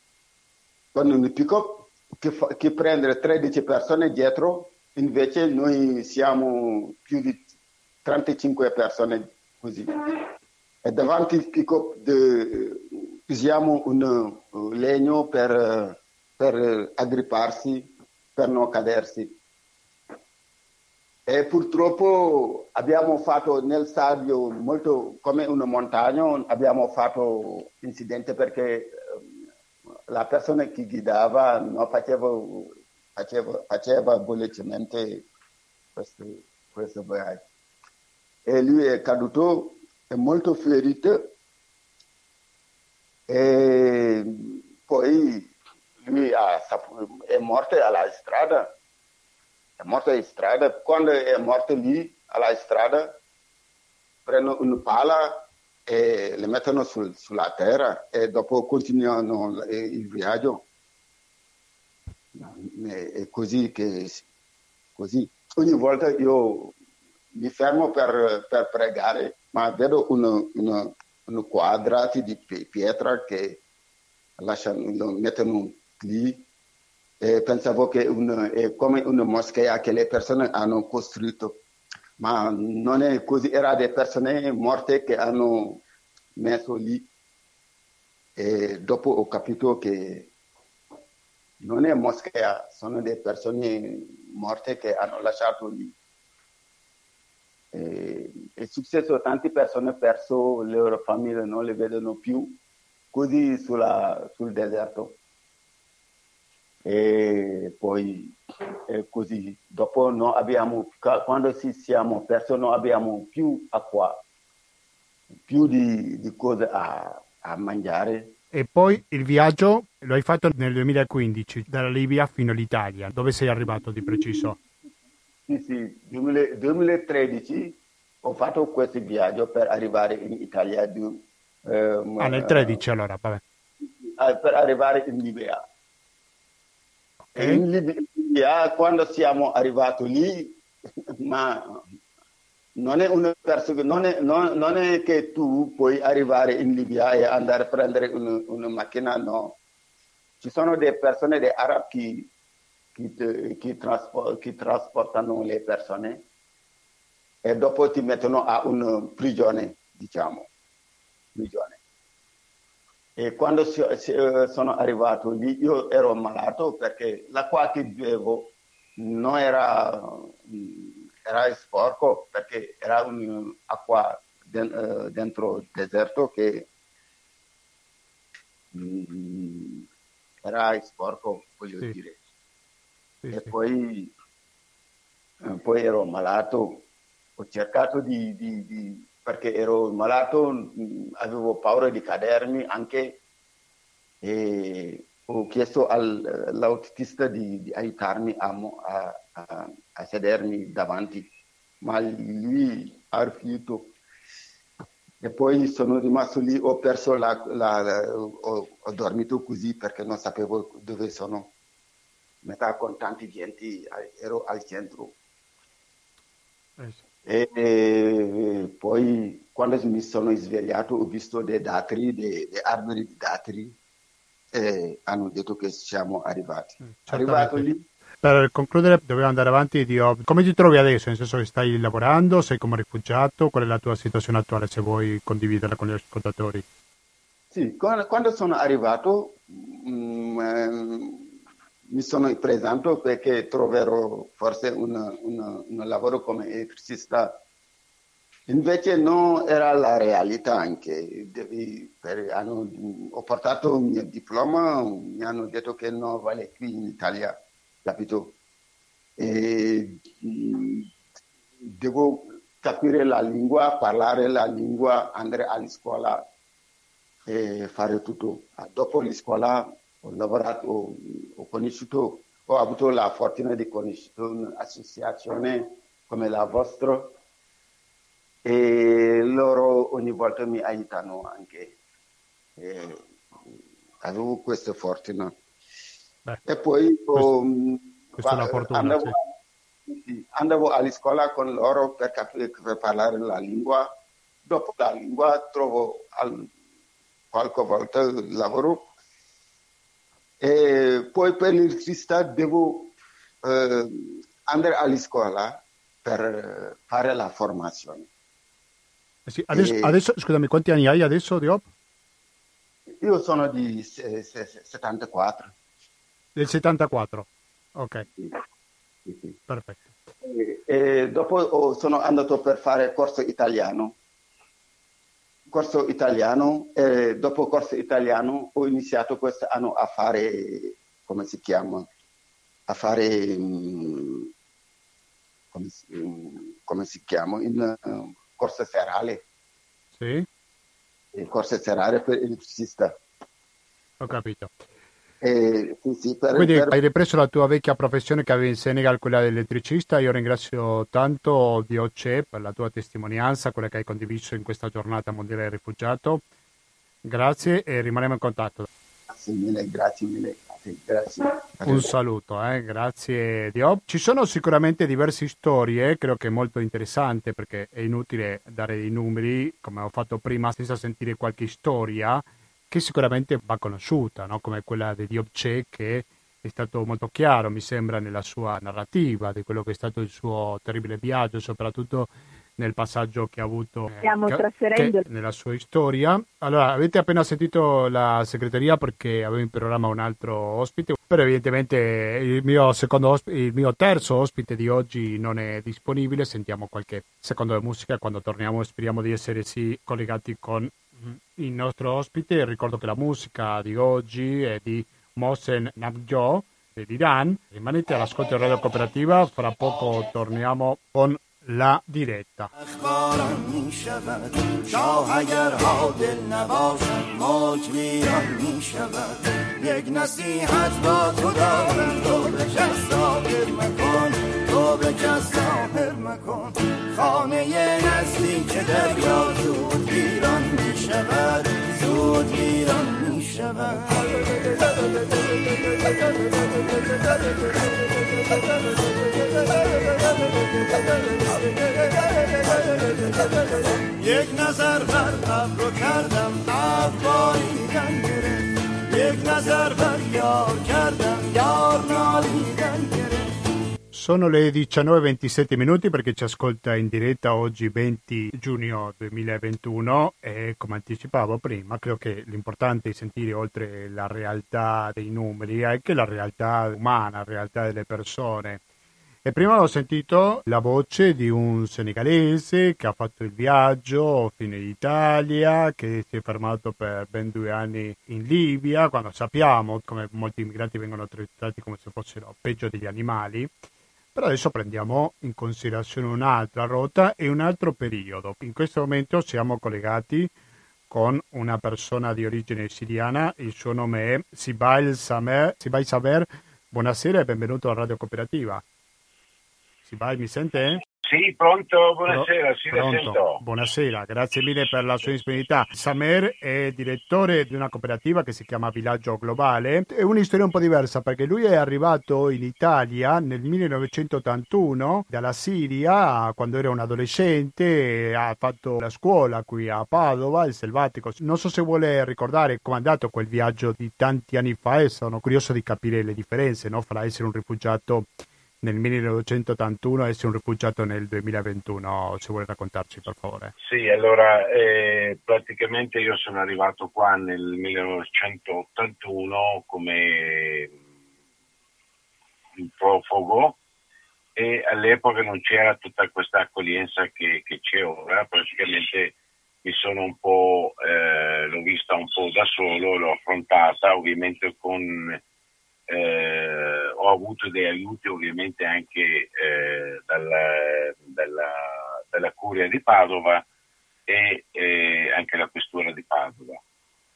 Con un pick up che, che prende 13 persone dietro invece noi siamo più di 35 persone così e davanti al pick-up usiamo un uh, legno per, per aggripparsi, per non cadersi. E purtroppo abbiamo fatto nel stadio molto come una montagna, abbiamo fatto incidente perché la persona che guidava non faceva, faceva, faceva velocemente questo, questo viaggio. E lui è caduto è molto ferito e poi lui è morto alla strada, è morto in strada, quando è morto lì alla strada prendono una pala e le mettono sul, sulla terra e dopo continuano il viaggio. È così che così. ogni volta io mi fermo per, per pregare ma vedo una, una, una quadrati di pietra che lasciano, mettono lì. E pensavo che una, è come una moschea che le persone hanno costruito, ma non è così, erano delle persone morte che hanno messo lì. E dopo ho capito che non è moschea, sono delle persone morte che hanno lasciato lì. E è successo, tante persone hanno perso le loro famiglie, non le vedono più, così sulla, sul deserto. E poi è così, dopo non abbiamo, quando ci siamo persi non abbiamo più acqua, più di, di cose a, a mangiare. E poi il viaggio lo hai fatto nel 2015, dalla Libia fino all'Italia. Dove sei arrivato di preciso? Sì, sì, 2013 ho fatto questo viaggio per arrivare in Italia. Di, ehm, ah, nel 13 allora, vabbè. Per arrivare in Libia. Okay. In Libia, quando siamo arrivati lì, ma non è, non, è, non, non è, che tu puoi arrivare in Libia e andare a prendere una, una macchina, no. Ci sono delle persone, dei arabi che, che, trasport, che trasportano le persone e dopo ti mettono a una prigione, diciamo, prigione. E quando si, si, sono arrivato lì, io ero malato perché l'acqua che bevo non era, era sporco perché era un'acqua dentro il deserto che mm, era sporco, voglio sì. dire. Sì, e sì. Poi, eh, poi ero malato, ho cercato di, di, di, perché ero malato, mm, avevo paura di cadermi anche e ho chiesto all'autista di, di aiutarmi a, a, a, a, sedermi davanti, ma lui ha rifiutato. E poi sono rimasto lì, ho perso la, la, la ho, ho dormito così perché non sapevo dove sono metà con tanti gente, ero al centro. Eh sì. E, e, poi quando mi sono svegliato ho visto dei datri, dei, dei alberi di datri e hanno detto che siamo arrivati. Mm, Arrivato lì. Per concludere, dobbiamo andare avanti. Dio. Come ti trovi adesso? Nel senso che stai lavorando, sei come rifugiato? Qual è la tua situazione attuale, se vuoi condividerla con gli ascoltatori? Sì, quando, sono arrivato, mh, mm, mi sono presentato perché troverò forse un lavoro come elettricista Invece non era la realtà anche. Devi- per- hanno- ho portato il mio diploma, mi hanno detto che non vale qui in Italia, capito? E mm, devo capire la lingua, parlare la lingua, andare alla scuola e fare tutto. Ah, Dopo la scuola ho lavorato, ho, ho conosciuto, ho avuto la fortuna di conoscere un'associazione come la vostra e loro ogni volta mi aiutano anche. E avevo questa fortuna. Beh, E poi questa è una fortuna, andavo, sì. andavo alla scuola con loro per, capire, per parlare la lingua. Dopo la lingua trovo al- qualche volta lavoro. E poi per l'artista devo eh, andare alla scuola per eh, fare la formazione. Eh sì, adesso, E- adesso- scusami, quanti anni hai adesso, Diop? Io sono di se- se- se- 74. Del 74. Ok, Sì, sì, perfetto. E, e dopo ho- sono andato per fare corso italiano. Corso italiano, e dopo corso italiano ho iniziato quest'anno a fare, come si chiama? A fare, mm, come si, mm, come si chiama? In eh, corso serale, Sì, il corso serale per elettricista. ho capito. E, sì, sì, per- Quindi per- hai ripreso la tua vecchia professione che avevi in Senegal, quella dell'elettricista. Io ringrazio tanto Dioce per la tua testimonianza, quella che hai condiviso in questa giornata mondiale del rifugiato. Grazie e rimaniamo in contatto. Grazie mille, grazie mille, grazie. grazie. Un saluto, eh, grazie Diop. Ci sono sicuramente diverse storie, credo che è molto interessante perché è inutile dare dei numeri, come ho fatto prima, senza sentire qualche storia che sicuramente va conosciuta, no? come quella di Diop Che che è stato molto chiaro, mi sembra, nella sua narrativa di quello che è stato il suo terribile viaggio, soprattutto nel passaggio che ha avuto eh, che- nella sua storia. Allora, avete appena sentito la segreteria perché avevo in programma un altro ospite, però evidentemente il mio, secondo osp- il mio terzo ospite di oggi non è disponibile, sentiamo qualche secondo di musica quando torniamo speriamo di essere sì collegati con il nostro ospite. Ricordo che la musica di oggi è di Mohsen Nabjo dell'Iran. Rimanete all'ascolto di Radio Cooperativa, fra poco torniamo con la diretta. شاه اگر می یک نصیحت با تو دارم تو به مکن تو به کس ظاهر مکن. خانه نزدیک دریا زود ویران می شود زود ویران می شود یک نظر بر ابرو کردم ابر باریدن گرفت یک نظر بر یار کردم یار نالیدن گرفت Sono le 19.27 minuti perché ci ascolta in diretta oggi 20 giugno 2021 e come anticipavo prima credo che l'importante è sentire oltre la realtà dei numeri anche la realtà umana, la realtà delle persone. E prima ho sentito la voce di un senegalese che ha fatto il viaggio fino in Italia, che si è fermato per ben due anni in Libia, quando sappiamo come molti immigrati vengono trattati come se fossero peggio degli animali. Però adesso prendiamo in considerazione un'altra rotta e un altro periodo. In questo momento siamo collegati con una persona di origine siriana, il suo nome è Sibail Samer. Sibail Samer, buonasera e benvenuto a Radio Cooperativa. Sibail, mi sente? Sì, pronto, buonasera, sì, Pronto. Buonasera, grazie mille per la sua disponibilità. Samer è direttore di una cooperativa che si chiama Villaggio Globale. È una storia un po' diversa perché lui è arrivato in Italia nel 1981 dalla Siria quando era un adolescente, ha fatto la scuola qui a Padova, il Selvatico. Non so se vuole ricordare com'è andato quel viaggio di tanti anni fa e sono curioso di capire le differenze no? fra essere un rifugiato nel 1981 e un rifugiato nel 2021, se vuole raccontarci per favore. Sì, allora eh, praticamente io sono arrivato qua nel 1981 come profugo e all'epoca non c'era tutta questa accoglienza che, che c'è ora, praticamente mi sono un po', eh, l'ho vista un po' da solo, l'ho affrontata ovviamente con, eh, ho avuto dei aiuti ovviamente anche eh, dalla, dalla, dalla, Curia di Padova e eh, anche la Questura di Padova.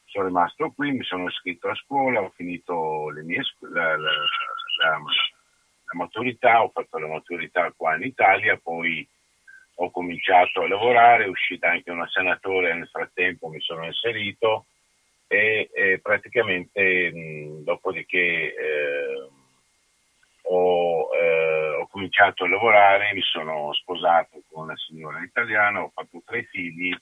Sono rimasto qui, mi sono iscritto a scuola, ho finito mie, la, la, la, la maturità, ho fatto la maturità qua in Italia, poi ho cominciato a lavorare, è uscita anche una senatore, nel frattempo mi sono inserito e, e praticamente mh, dopodiché eh, ho, eh, ho, cominciato a lavorare, mi sono sposato con una signora italiana, ho fatto tre figli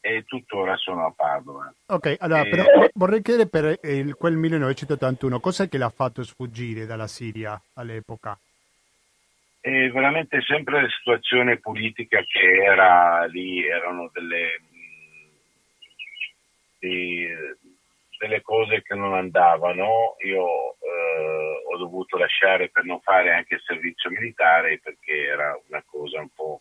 e tuttora sono a Padova. Ok, allora e... però vorrei chiedere per il, quel 1981 cosa è che l'ha fatto sfuggire dalla Siria all'epoca? E veramente sempre la situazione politica che era lì, erano delle, di, delle cose che non andavano. Io eh, ho dovuto lasciare per non fare anche il servizio militare perché era una cosa un po',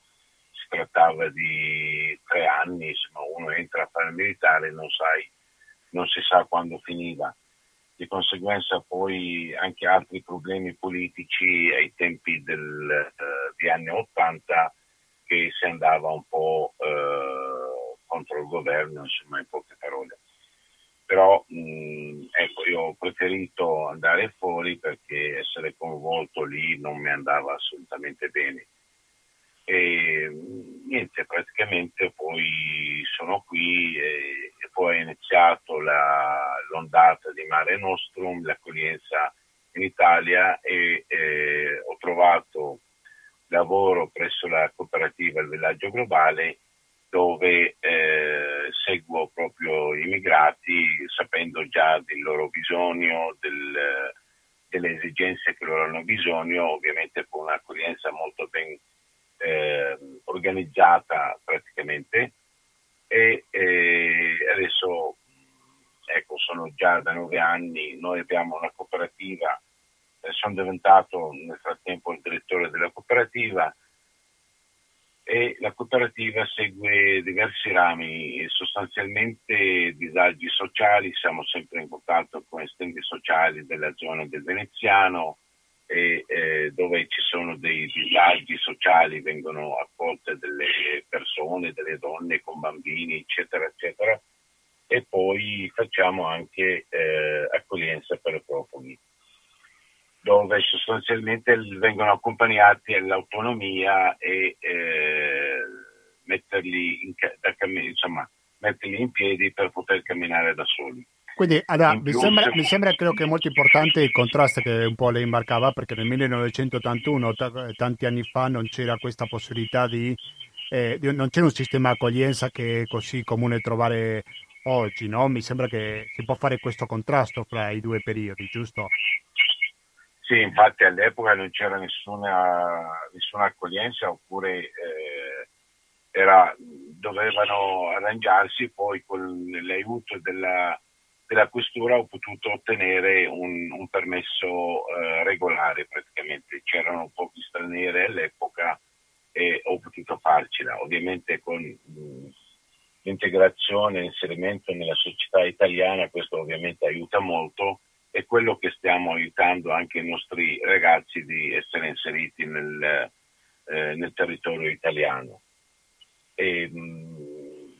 si trattava di tre anni, insomma uno entra a fare il militare e non, sai, non si sa quando finiva di conseguenza poi anche altri problemi politici ai tempi del, eh, degli anni Ottanta che si andava un po' eh, contro il governo, insomma in poche parole. Però mh, ecco, io ho preferito andare fuori perché essere coinvolto lì non mi andava assolutamente bene. E niente, praticamente poi sono qui e, e poi è iniziato la, l'ondata di Mare Nostrum, l'accoglienza in Italia e eh, ho trovato lavoro presso la cooperativa Il Villaggio Globale dove eh, seguo proprio i immigrati sapendo già del loro bisogno, del, delle esigenze che loro hanno bisogno, ovviamente con un'accoglienza molto ben eh, organizzata praticamente. E eh, adesso ecco, sono già da nove anni, noi abbiamo una cooperativa, eh, sono diventato nel frattempo il direttore della cooperativa e la cooperativa segue diversi rami, sostanzialmente disagi sociali, siamo sempre in contatto con estendi sociali della zona del Veneziano, e, eh, dove ci sono dei disagi sociali, vengono accolte delle persone, delle donne con bambini, eccetera, eccetera, e poi facciamo anche eh, accoglienza per i profughi, dove sostanzialmente vengono accompagnati all'autonomia e eh, metterli, in, da, insomma, metterli in piedi per poter camminare da soli. Quindi allora, mi, sembra, mi, sembra, credo che molto importante il contrasto che un po' lei imbarcava perché nel 1981, t- tanti anni fa, non c'era questa possibilità di, eh, di, non c'era un sistema accoglienza che è così comune trovare oggi, no? Mi sembra che si può fare questo contrasto fra i due periodi, giusto? Sì, infatti all'epoca non c'era nessuna, nessuna accoglienza oppure eh, era, dovevano arrangiarsi poi con l'aiuto della della questura ho potuto ottenere un, un permesso eh, regolare praticamente, c'erano pochi stranieri all'epoca e ho potuto farcela, ovviamente con mh, l'integrazione, l'inserimento nella società italiana, questo ovviamente aiuta molto e quello che stiamo aiutando anche i nostri ragazzi di essere inseriti nel, eh, nel territorio italiano. E, mh,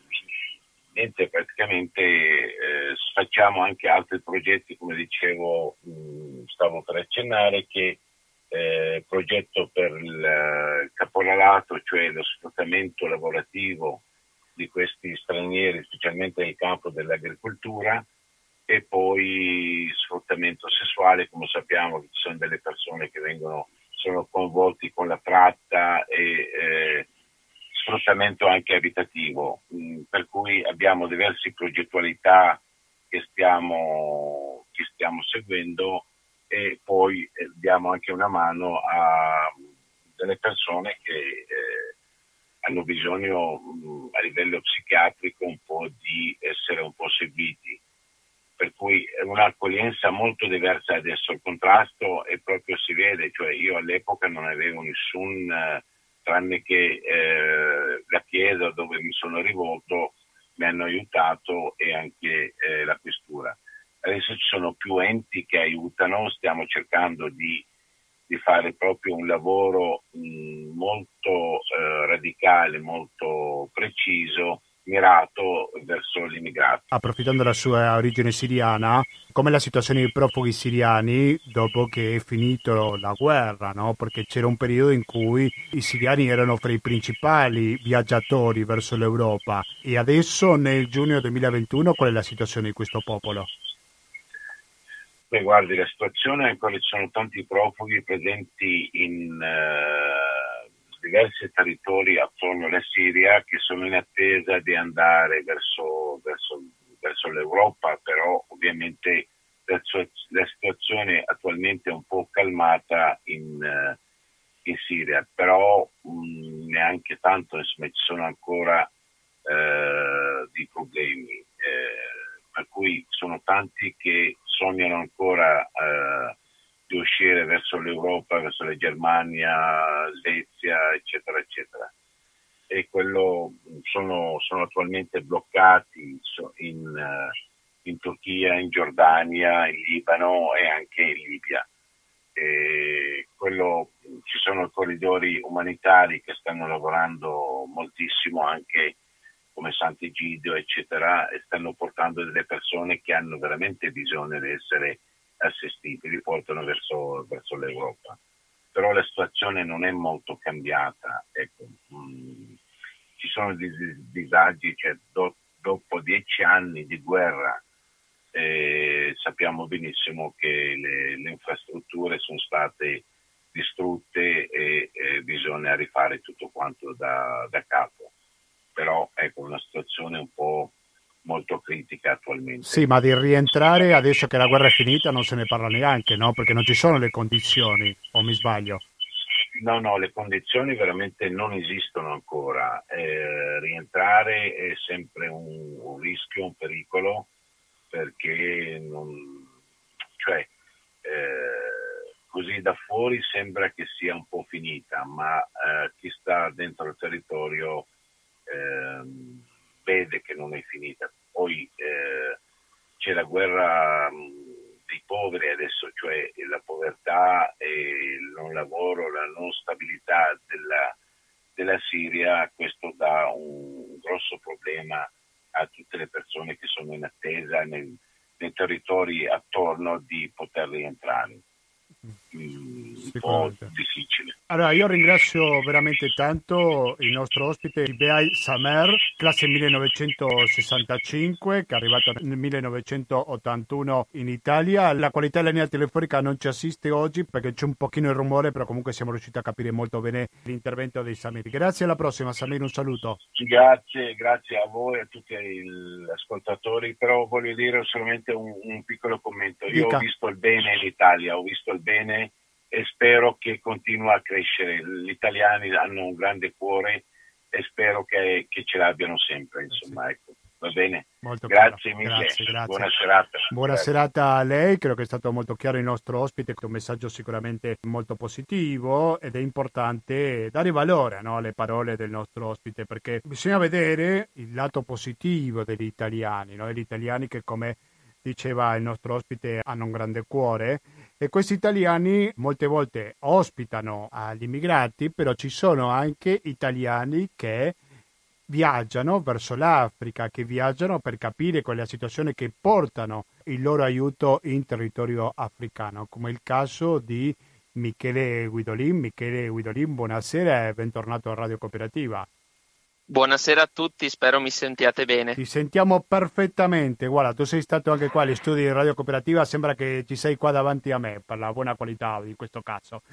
niente, praticamente eh, facciamo anche altri progetti, come dicevo, mh, mm, stavo per accennare, che eh, progetto per il eh, caporalato, cioè lo sfruttamento lavorativo di questi stranieri, specialmente nel campo dell'agricoltura, e poi sfruttamento sessuale, come sappiamo ci sono delle persone che vengono, sono coinvolti con la tratta e eh, sfruttamento anche abitativo, mm, per cui abbiamo diverse progettualità che stiamo, che stiamo seguendo e poi eh, diamo anche una mano a delle persone che eh, hanno bisogno mm, a livello psichiatrico un po' di essere un po' seguiti cui è un'accoglienza molto diversa adesso. Il contrasto è proprio si vede, cioè io all'epoca non avevo nessun, eh, tranne che eh, la chiesa dove mi sono rivolto, mi hanno aiutato e anche eh, la questura. Adesso ci sono più enti che aiutano, stiamo cercando di, di fare proprio un lavoro mh, molto eh, radicale, molto preciso mirato verso gli immigrati. Approfittando della sua origine siriana, com'è la situazione dei profughi siriani dopo che è finito la guerra? No? Perché c'era un periodo in cui i siriani erano fra i principali viaggiatori verso l'Europa e adesso nel giugno 2021 qual è la situazione di questo popolo? Beh, guardi, la situazione è ancora ci sono tanti profughi presenti in uh, diversi territori attorno alla Siria che sono in attesa di andare verso, verso, verso l'Europa, però ovviamente la, la, situazione attualmente è un po' calmata in, uh, in Siria, però mh, neanche tanto, insomma, ci sono ancora uh, dei problemi per cui sono tanti che sognano ancora eh, di uscire verso l'Europa, verso la Germania, Svezia, eccetera, eccetera. E quello sono, sono attualmente bloccati in, in, Turchia, in Giordania, in Libano e anche in Libia. Quello, ci sono corridori umanitari che stanno lavorando moltissimo anche come Sant'Egidio, eccetera, e stanno portando delle persone che hanno veramente bisogno di essere assistite, li portano verso, verso l'Europa. Però la situazione non è molto cambiata. Ecco. Mm, ci sono dei disagi, cioè, do, dopo dieci anni di guerra eh, sappiamo benissimo che le, le, infrastrutture sono state distrutte e, e bisogna rifare tutto quanto da, da capo però ecco una situazione un po' molto critica attualmente. Sì, ma di rientrare adesso che la guerra è finita non se ne parla neanche, no? Perché non ci sono le condizioni, o mi sbaglio? No, no, le condizioni veramente non esistono ancora. Eh, rientrare è sempre un, un, rischio, un pericolo, perché non, cioè, eh, così da fuori sembra che sia un po' finita, ma eh, chi sta dentro il territorio ehm, vede che non è finita. Poi eh, c'è la guerra dei poveri adesso, cioè la povertà e il non lavoro, la non stabilità della, della Siria, questo dà un, grosso problema a tutte le persone che sono in attesa nel, nei territori attorno di poter rientrare. Un po' difficile. Allora, io ringrazio veramente tanto il nostro ospite Ibeai Samer, classe 1965, che è arrivato nel 1981 in Italia. La qualità della linea telefonica non ci assiste oggi perché c'è un pochino il rumore, però comunque siamo riusciti a capire molto bene l'intervento di Samir. Grazie, alla prossima Samir, un saluto. Grazie, grazie a voi e a tutti gli ascoltatori, però voglio dire solamente un, un piccolo commento. Io Dica. ho visto il bene in Italia, ho visto il bene e spero che continui a crescere. Gli italiani hanno un grande cuore e spero che, che ce l'abbiano sempre. Insomma, ecco. Va bene. Molto grazie mille. Grazie, grazie. Buona serata. Buona grazie. serata a lei, credo che è stato molto chiaro il nostro ospite, un messaggio sicuramente molto positivo ed è importante dare valore no, alle parole del nostro ospite perché bisogna vedere il lato positivo degli italiani, no? gli italiani che come diceva il nostro ospite hanno un grande cuore e questi italiani molte volte ospitano agli immigrati, però ci sono anche italiani che viaggiano verso l'Africa, che viaggiano per capire qual è la situazione che portano il loro aiuto in territorio africano, come il caso di Michele Guidolin. Michele Guidolin, buonasera e bentornato a Radio Cooperativa. Buonasera a tutti, spero mi sentiate bene. Ti sentiamo perfettamente. Guarda, tu sei stato anche qua agli studi di Radio Cooperativa, sembra che ci sei qua davanti a me per la buona qualità di questo caso.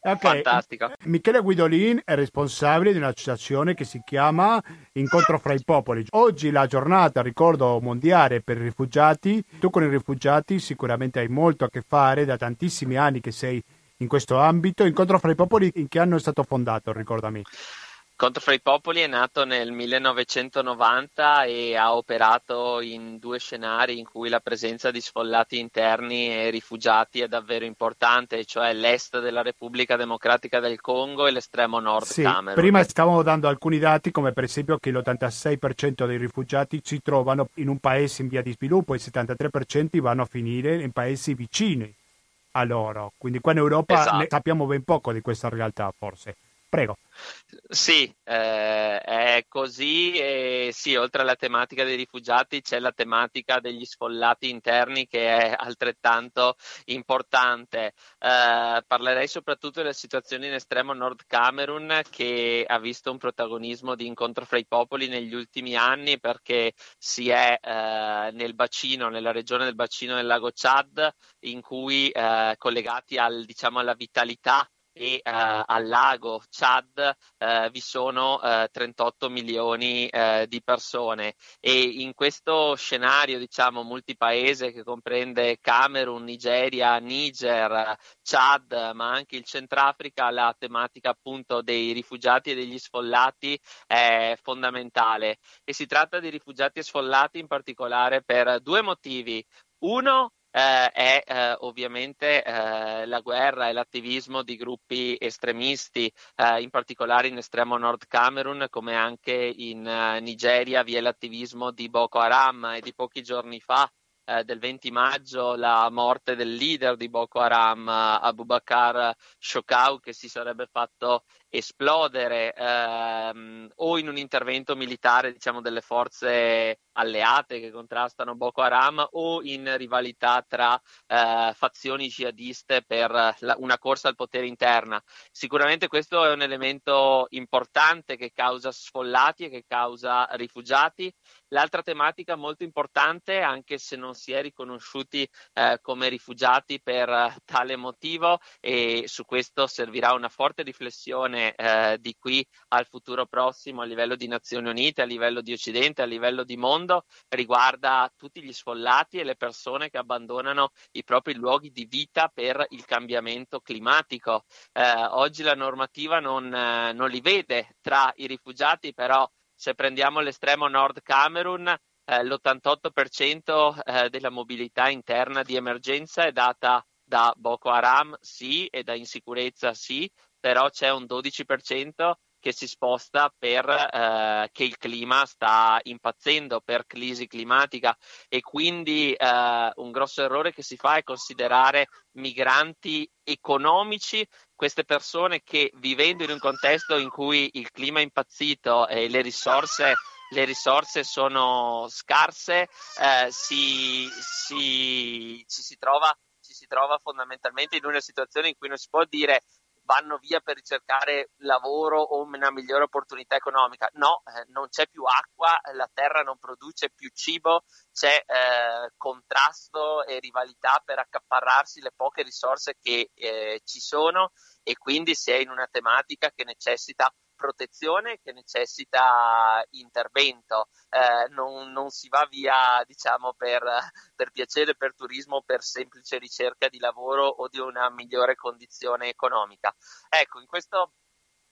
Okay. Fantastico. Michele Guidolin è responsabile di un'associazione che si chiama Incontro fra i Popoli. Oggi la giornata, ricordo, mondiale per i rifugiati. Tu con i rifugiati sicuramente hai molto a che fare, da tantissimi anni che sei in questo ambito. Incontro fra i Popoli in che anno è stato fondato, ricordami? Contro fra i popoli è nato nel 1990 e ha operato in due scenari in cui la presenza di sfollati interni e rifugiati è davvero importante, cioè l'est della Repubblica Democratica del Congo e l'estremo nord Sì, Camerun. prima stavamo dando alcuni dati come per esempio che l'86% dei rifugiati si trovano in un paese in via di sviluppo e il 73% vanno a finire in paesi vicini a loro. Quindi qua in Europa Esatto. sappiamo ben poco di questa realtà forse. Prego. Sì, eh, è così e sì, oltre alla tematica dei rifugiati c'è la tematica degli sfollati interni che è altrettanto importante. Eh, parlerei soprattutto della situazione in estremo nord Camerun che ha visto un protagonismo di incontro fra i popoli negli ultimi anni perché si è eh, nel bacino, nella regione del bacino del lago Chad, in cui eh, collegati al, diciamo, alla vitalità e eh, al lago Chad eh, vi sono eh, 38 milioni eh, di persone. E in questo scenario diciamo multipaese che comprende Camerun, Nigeria, Niger, Chad ma anche il Centrafrica la tematica appunto dei rifugiati e degli sfollati è fondamentale. E si tratta di rifugiati e sfollati in particolare per due motivi. Uno eh, è eh, ovviamente eh, la guerra e l'attivismo di gruppi estremisti, eh, in particolare in estremo nord Camerun, come anche in eh, Nigeria vi è l'attivismo di Boko Haram e di pochi giorni fa. eh, del 20 maggio la morte del leader di Boko Haram, Abubakar Shokau, che si sarebbe fatto esplodere ehm, o in un intervento militare diciamo delle forze alleate che contrastano Boko Haram o in rivalità tra eh, fazioni jihadiste per la- una corsa al potere interna. Sicuramente questo è un elemento importante che causa sfollati e che causa rifugiati. L'altra tematica molto importante, anche se non si è riconosciuti eh, come rifugiati per eh, tale motivo, e su questo servirà una forte riflessione eh, di qui al futuro prossimo a livello di Nazioni Unite, a livello di Occidente, a livello di mondo, riguarda tutti gli sfollati e le persone che abbandonano i propri luoghi di vita per il cambiamento climatico. Eh, oggi la normativa non, eh, non li vede tra i rifugiati, però se prendiamo l'estremo nord Camerun, eh, l'88% eh, della mobilità interna di emergenza è data da Boko Haram, sì, e da insicurezza, sì, però c'è un 12% che si sposta per eh, che il clima sta impazzendo per crisi climatica e quindi eh, un grosso errore che si fa è considerare migranti economici queste persone che vivendo in un contesto in cui il clima è impazzito e le risorse le risorse sono scarse, eh, si, si, ci, si trova, ci si trova fondamentalmente in una situazione in cui non si può dire vanno via per ricercare lavoro o una migliore opportunità economica. No, eh, non c'è più acqua, la terra non produce più cibo, c'è eh, contrasto e rivalità per accaparrarsi le poche risorse che eh, ci sono e quindi si è in una tematica che necessita protezione che necessita intervento, eh, non, non, si va via diciamo per, per piacere, per turismo, per semplice ricerca di lavoro o di una migliore condizione economica. Ecco, in questo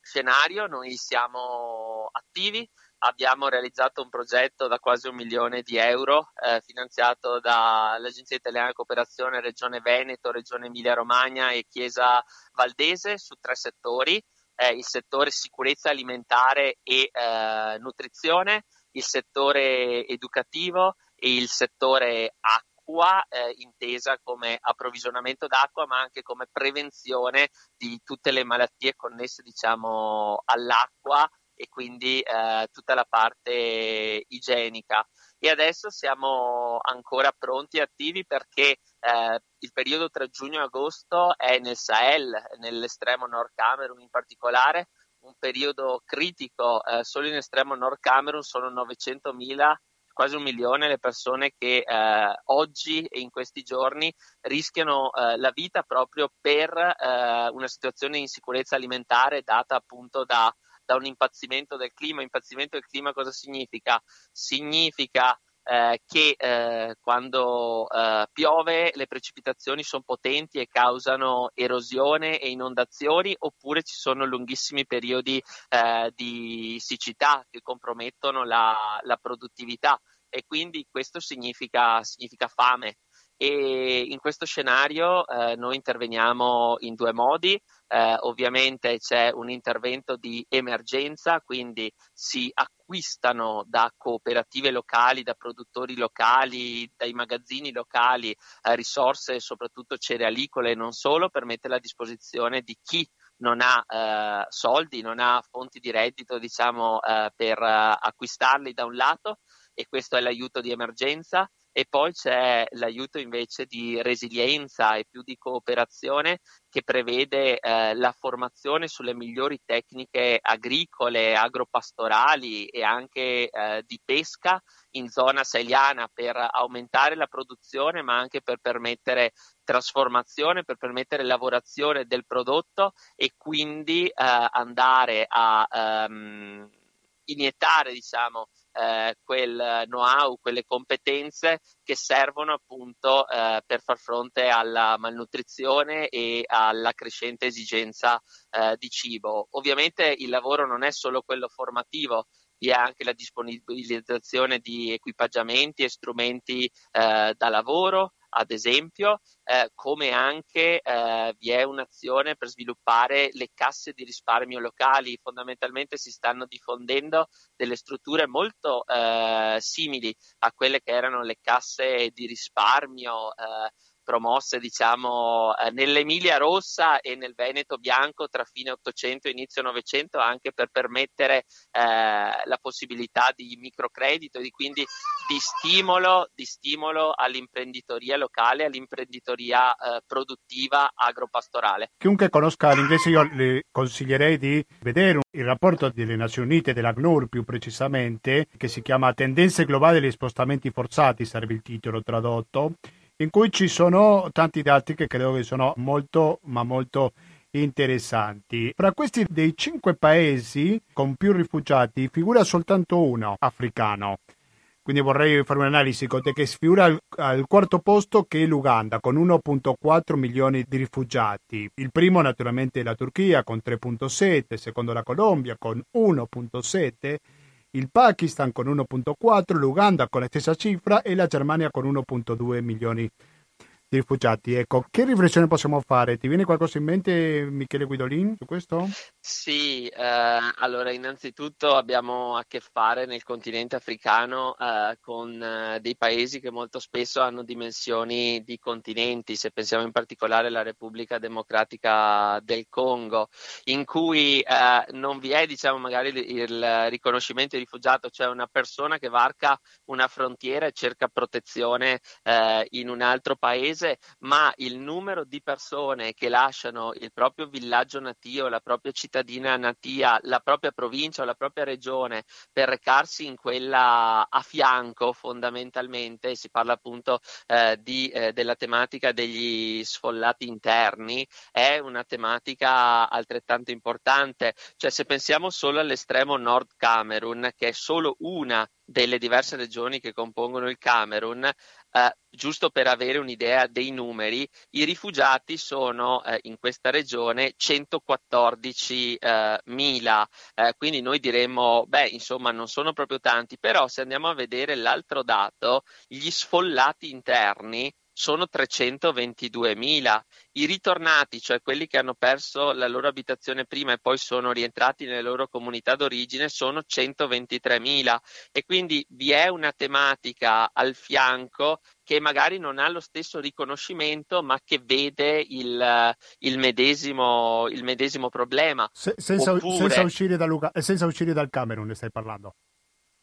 scenario noi siamo attivi, abbiamo realizzato un progetto da quasi un milione di euro eh, finanziato dall'Agenzia Italiana di Cooperazione Regione Veneto, Regione Emilia Romagna e Chiesa Valdese su tre settori eh, il settore sicurezza alimentare e eh, nutrizione, il settore educativo e il settore acqua, eh, intesa come approvvigionamento d'acqua, ma anche come prevenzione di tutte le malattie connesse, diciamo, all'acqua e quindi eh, tutta la parte igienica. E adesso siamo ancora pronti e attivi perché eh, il periodo tra giugno e agosto è nel Sahel, nell'estremo Nord Camerun in particolare, un periodo critico. Eh, solo in estremo Nord Camerun sono 900.000 quasi un milione le persone che eh, oggi e in questi giorni rischiano eh, la vita proprio per eh, una situazione di insicurezza alimentare data appunto da, da un impazzimento del clima. Impazzimento del clima cosa significa? Significa eh, che eh, quando eh, piove le precipitazioni sono potenti e causano erosione e inondazioni oppure ci sono lunghissimi periodi eh, di siccità che compromettono la, la, produttività e quindi questo significa, significa fame. E in questo scenario eh, noi interveniamo in due modi. Eh, ovviamente c'è un intervento di emergenza, quindi si acquistano da cooperative locali, da produttori locali, dai magazzini locali eh, risorse, soprattutto cerealicole e non solo, per metterle a disposizione di chi non ha eh, soldi, non ha fonti di reddito diciamo, eh, per eh, acquistarli da un lato e questo è l'aiuto di emergenza e poi c'è l'aiuto invece di resilienza e più di cooperazione che prevede eh, la formazione sulle migliori tecniche agricole, agropastorali e anche eh, di pesca in zona saliana per aumentare la produzione ma anche per permettere trasformazione, per permettere lavorazione del prodotto e quindi eh, andare a um, iniettare diciamo, eh, quel know-how, quelle competenze che servono appunto eh, per far fronte alla malnutrizione e alla crescente esigenza eh, di cibo. Ovviamente il lavoro non è solo quello formativo, vi è anche la disponibilizzazione di equipaggiamenti e strumenti eh, da lavoro, ad esempio, eh, come anche eh, vi è un'azione per sviluppare le casse di risparmio locali. Fondamentalmente si stanno diffondendo delle strutture molto eh, simili a quelle che erano le casse di risparmio eh, promosse diciamo eh, nell'Emilia Rossa e nel Veneto Bianco tra fine 800 e inizio 900 anche per permettere eh, la possibilità di microcredito e di quindi di stimolo, di stimolo all'imprenditoria locale, all'imprenditoria eh, produttiva agropastorale. Chiunque conosca l'inglese io le consiglierei di vedere il rapporto delle Nazioni Unite, dell'ACNUR più precisamente, che si chiama Tendenze globali degli spostamenti forzati, sarebbe il titolo tradotto, in cui ci sono tanti dati che credo che sono molto, ma molto interessanti. Fra questi dei cinque paesi con più rifugiati figura soltanto uno africano. Quindi vorrei fare un'analisi con te che sfigura al, al, quarto posto che è l'Uganda con 1.4 milioni di rifugiati. Il primo naturalmente è la Turchia con 3.7, secondo la Colombia con 1.7 il Pakistan con 1.4, l'Uganda con la stessa cifra e la Germania con 1.2 milioni. di rifugiati. Ecco, che riflessione possiamo fare? Ti viene qualcosa in mente, Michele Guidolin, su questo? Sì, eh, allora innanzitutto abbiamo a che fare nel continente africano eh, con eh, dei paesi che molto spesso hanno dimensioni di continenti, se pensiamo in particolare alla Repubblica Democratica del Congo, in cui eh, non vi è diciamo magari il, il riconoscimento di rifugiato, cioè una persona che varca una frontiera e cerca protezione eh, in un altro paese, ma il numero di persone che lasciano il proprio villaggio natio, la propria cittadina natia la propria provincia o la propria regione per recarsi in quella a fianco fondamentalmente, si parla appunto eh, di, eh, della tematica degli sfollati interni, è una tematica altrettanto importante, cioè se pensiamo solo all'estremo nord Camerun, che è solo una delle diverse regioni che compongono il Camerun, eh, giusto per avere un'idea dei numeri, i rifugiati sono eh, in questa regione 114 eh, eh, quindi noi diremmo, beh, insomma, non sono proprio tanti, però se andiamo a vedere l'altro dato, gli sfollati interni sono 322.000. I ritornati, cioè quelli che hanno perso la loro abitazione prima e poi sono rientrati nelle loro comunità d'origine, sono 123.000 e quindi vi è una tematica al fianco che magari non ha lo stesso riconoscimento ma che vede il, il, medesimo, il medesimo, problema. Se, senza, Oppure... senza, uscire Luca, senza uscire dal Camerun ne stai parlando?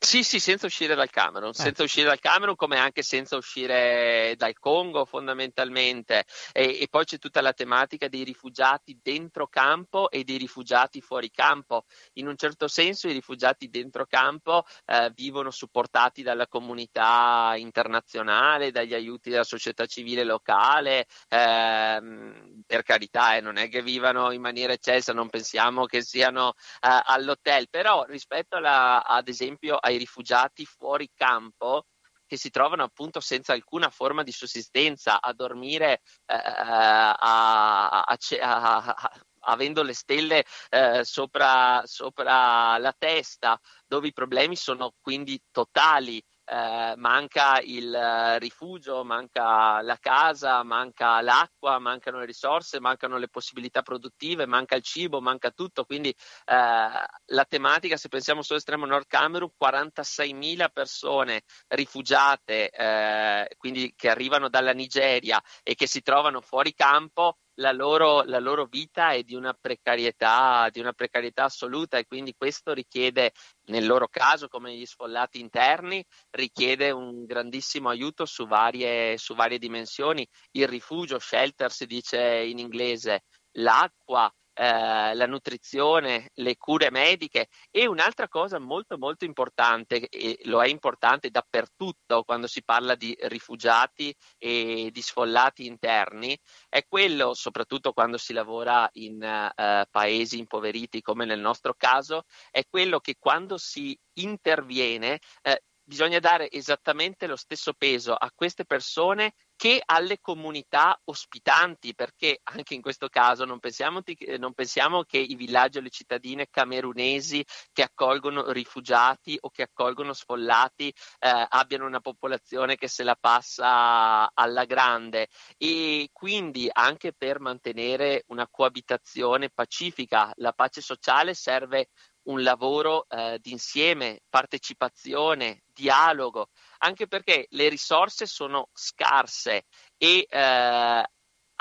Sì, sì, senza uscire dal Camerun, eh. senza uscire dal Camerun come anche senza uscire dal Congo fondamentalmente e, e, poi c'è tutta la tematica dei rifugiati dentro campo e dei rifugiati fuori campo. In un certo senso i rifugiati dentro campo eh, vivono supportati dalla comunità internazionale, dagli aiuti della società civile locale, ehm, per carità eh, non è che vivano in maniera eccelsa, non pensiamo che siano eh, all'hotel, però rispetto alla, ad esempio ai rifugiati fuori campo che si trovano appunto senza alcuna forma di sussistenza a dormire eh, a, a, a, avendo le stelle eh, sopra, sopra la testa, dove i problemi sono quindi totali eh, manca il eh, rifugio, manca la casa, manca l'acqua, mancano le risorse, mancano le possibilità produttive, manca il cibo, manca tutto. Quindi eh, la tematica, se pensiamo sull'estremo nord Camerun, 46.000 persone rifugiate, eh, quindi che arrivano dalla Nigeria e che si trovano fuori campo la loro, la loro vita è di una, precarietà, di una precarietà assoluta e quindi questo richiede, nel loro caso come gli sfollati interni, richiede un grandissimo aiuto su varie, su varie dimensioni. Il rifugio, shelter si dice in inglese, l'acqua, eh, la nutrizione, le cure mediche. E un'altra cosa molto molto importante, e lo è importante dappertutto quando si parla di rifugiati e di sfollati interni, è quello, soprattutto quando si lavora in eh, paesi impoveriti come nel nostro caso, è quello che quando si interviene eh, bisogna dare esattamente lo stesso peso a queste persone che alle comunità ospitanti, perché anche in questo caso non pensiamo, non pensiamo, che i villaggi o le cittadine camerunesi che accolgono rifugiati o che accolgono sfollati eh, abbiano una popolazione che se la passa alla grande. E quindi anche per mantenere una coabitazione pacifica, la pace sociale serve un lavoro eh, d'insieme, partecipazione, dialogo, anche perché le risorse sono scarse e eh,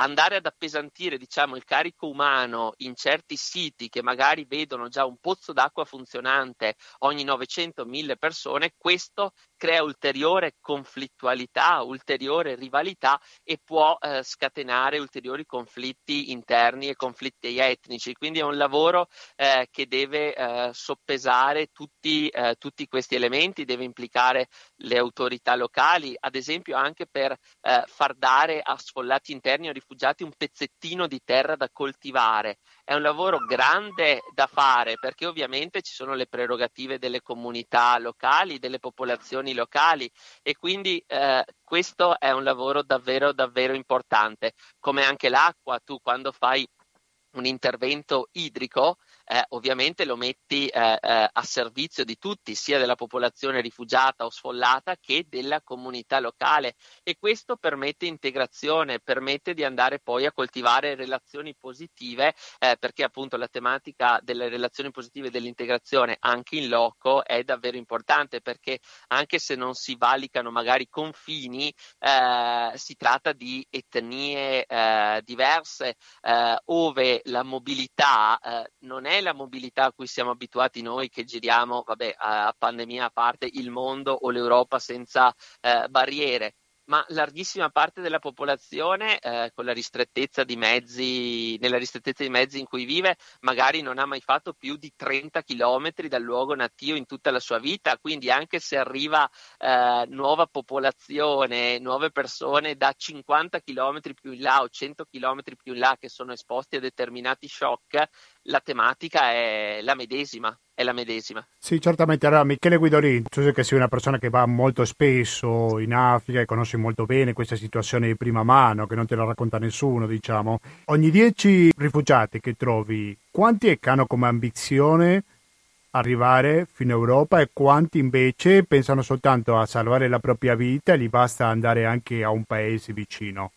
andare ad appesantire diciamo, il carico umano in certi siti che magari vedono già un pozzo d'acqua funzionante ogni 900-1000 persone, questo crea ulteriore conflittualità, ulteriore rivalità e può eh, scatenare ulteriori conflitti interni e conflitti etnici. Quindi è un lavoro eh, che deve eh, soppesare tutti, eh, tutti, questi elementi, deve implicare le autorità locali, ad esempio anche per eh, far dare a sfollati interni o rifugiati un pezzettino di terra da coltivare. È un lavoro grande da fare perché ovviamente ci sono le prerogative delle comunità locali, delle popolazioni locali e quindi eh, questo è un lavoro davvero davvero importante. Come anche l'acqua, tu quando fai un intervento idrico eh, ovviamente lo metti eh, eh, a servizio di tutti, sia della popolazione rifugiata o sfollata che della comunità locale. E questo permette integrazione, permette di andare poi a coltivare relazioni positive eh, perché appunto la tematica delle relazioni positive dell'integrazione anche in loco è davvero importante perché anche se non si valicano magari confini eh, si tratta di etnie eh, diverse ove la mobilità non è la mobilità a cui siamo abituati noi che giriamo, vabbè, a pandemia a parte, il mondo o l'Europa senza eh, barriere ma larghissima parte della popolazione eh, con la ristrettezza di mezzi, nella ristrettezza di mezzi in cui vive, magari non ha mai fatto più di 30 km dal luogo natio in tutta la sua vita, quindi anche se arriva eh, nuova popolazione, nuove persone da 50 km più in là o 100 km più in là che sono esposti a determinati shock, la tematica è la medesima è la medesima. Sì, certamente. Allora, Michele Guidolin, tu sai che sei una persona che va molto spesso in Africa e conosci molto bene questa situazione di prima mano, che non te la racconta nessuno, diciamo. Ogni dieci rifugiati che trovi, quanti hanno come ambizione arrivare fino in Europa e quanti invece pensano soltanto a salvare la propria vita e gli basta andare anche a un paese vicino?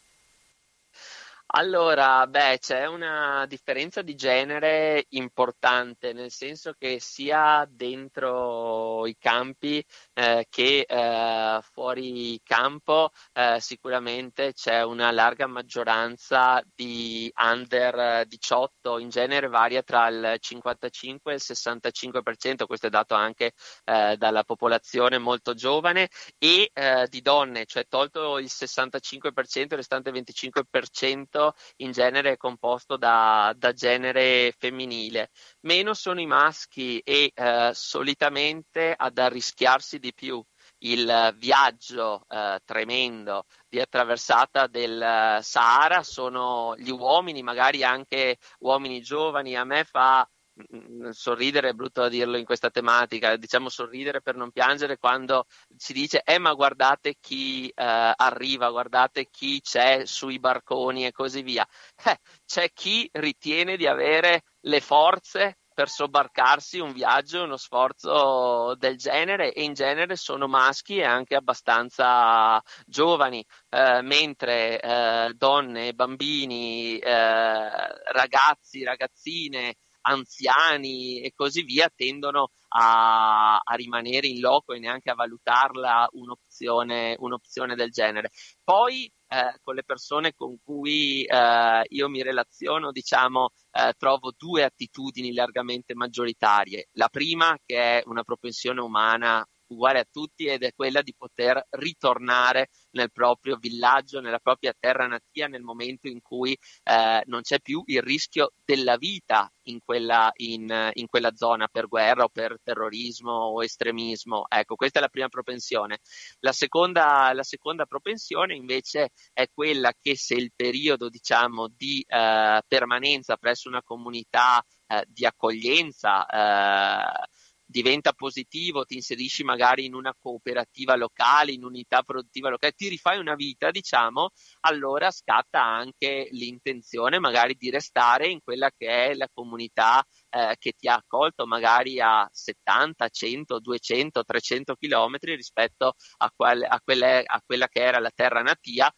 Allora, beh, c'è una differenza di genere importante, nel senso che sia dentro i campi eh, che eh, fuori campo eh, sicuramente c'è una larga maggioranza di under 18, in genere varia tra il 55 e il 65%, questo è dato anche eh, dalla popolazione molto giovane, e eh, di donne, cioè tolto il 65%, il restante 25% in genere è composto da, da genere femminile. Meno sono i maschi e eh, solitamente ad arrischiarsi di più il viaggio eh, tremendo di attraversata del eh, Sahara sono gli uomini, magari anche uomini giovani. A me fa sorridere è brutto da dirlo in questa tematica, diciamo sorridere per non piangere quando si dice eh ma guardate chi eh, arriva, guardate chi c'è sui barconi e così via. Eh, c'è chi ritiene di avere le forze per sobbarcarsi un viaggio, uno sforzo del genere e in genere sono maschi e anche abbastanza giovani, eh, mentre eh, donne, bambini, eh, ragazzi, ragazzine, anziani e così via tendono a, a, rimanere in loco e neanche a valutarla un'opzione, un'opzione del genere. Poi eh, con le persone con cui eh, io mi relaziono, diciamo, eh, trovo due attitudini largamente maggioritarie. La prima, che è una propensione umana uguale a tutti ed è quella di poter ritornare nel proprio villaggio, nella propria terra natia nel momento in cui eh, non c'è più il rischio della vita in quella, in, in quella, zona per guerra o per terrorismo o estremismo. Ecco, questa è la prima propensione. La seconda, la seconda propensione invece è quella che se il periodo diciamo, di eh, permanenza presso una comunità eh, di accoglienza eh, diventa positivo, ti inserisci magari in una cooperativa locale, in unità produttiva locale, ti rifai una vita, diciamo, allora scatta anche l'intenzione magari di restare in quella che è la comunità eh, che ti ha accolto magari a 70, 100, 200, 300 chilometri rispetto a, quel, a, quelle, a quella che era la terra natia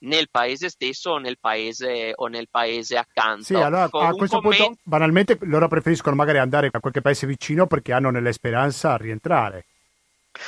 nel paese stesso o nel paese, o nel paese accanto. Sì, allora Con a questo commento, punto banalmente loro preferiscono magari andare a qualche paese vicino perché hanno nelle speranza a rientrare.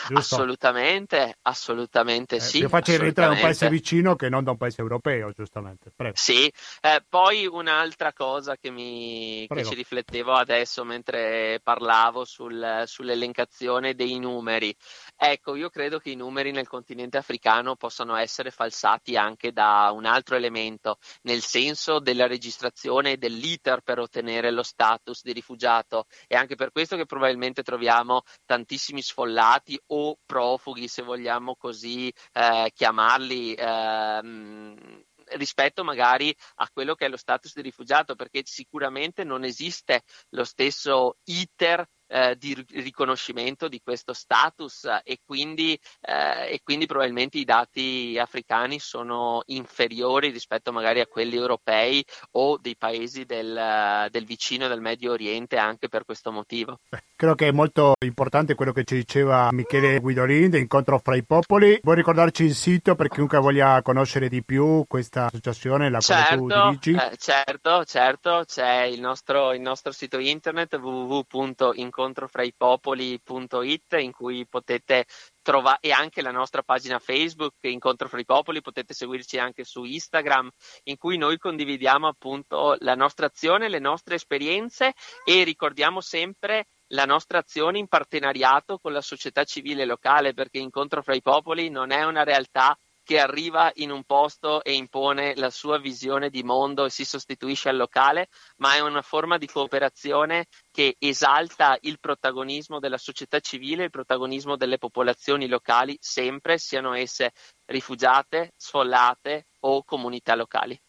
Giusto? Assolutamente, assolutamente eh, sì. Io faccio rientrare da un paese vicino che non da un paese europeo, giustamente. Prego. Sì, eh, poi un'altra cosa che, mi, che ci riflettevo adesso mentre parlavo sul, sull'elencazione dei numeri. Ecco, io credo che i numeri nel continente africano possano essere falsati anche da un altro elemento, nel senso della registrazione e dell'iter per ottenere lo status di rifugiato. È anche per questo che probabilmente troviamo tantissimi sfollati o profughi, se vogliamo così eh, chiamarli. Ehm, rispetto magari a quello che è lo status di rifugiato, perché sicuramente non esiste lo stesso iter eh, di riconoscimento di questo status e quindi, eh, e quindi, probabilmente i dati africani sono inferiori rispetto magari a quelli europei o dei paesi del, del vicino del Medio Oriente anche per questo motivo. Credo che è molto importante quello che ci diceva Michele Guidolin, incontro fra i popoli. Vuoi ricordarci il sito per chiunque voglia conoscere di più questa associazione, la certo, quale tu dirigi? Eh, certo, certo, c'è il nostro, il nostro sito internet www.incontro incontrofraipopoli.it in cui potete trovare e anche la nostra pagina Facebook Incontro fra i Popoli, potete seguirci anche su Instagram in cui noi condividiamo appunto la nostra azione, le nostre esperienze e ricordiamo sempre la nostra azione in partenariato con la società civile locale perché Incontro fra i Popoli non è una realtà che arriva in un posto e impone la sua visione di mondo e si sostituisce al locale, ma è una forma di cooperazione che esalta il protagonismo della società civile, il protagonismo delle popolazioni locali, sempre siano esse rifugiate, sfollate o comunità locali.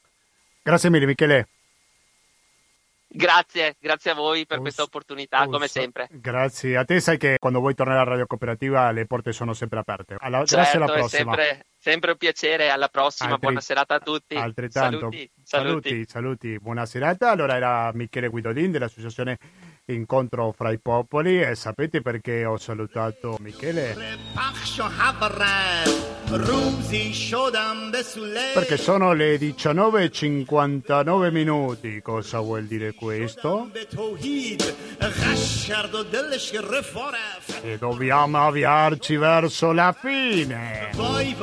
Grazie mille Michele. Grazie, grazie a voi per questa opportunità, come sempre. Grazie a te, sai che quando vuoi tornare alla radio cooperativa le porte sono sempre aperte. Alla, certo, grazie alla prossima. Sempre, sempre, un piacere, alla prossima, Altri, buona serata a tutti. Altrettanto. Saluti, saluti, saluti, saluti. buona serata. Allora era Michele Guidolin dell'associazione Incontro fra i popoli e sapete perché ho salutato Michele? Perché sono le 19.59 minuti. Cosa vuol dire questo? E dobbiamo avviarci verso la fine. Vai,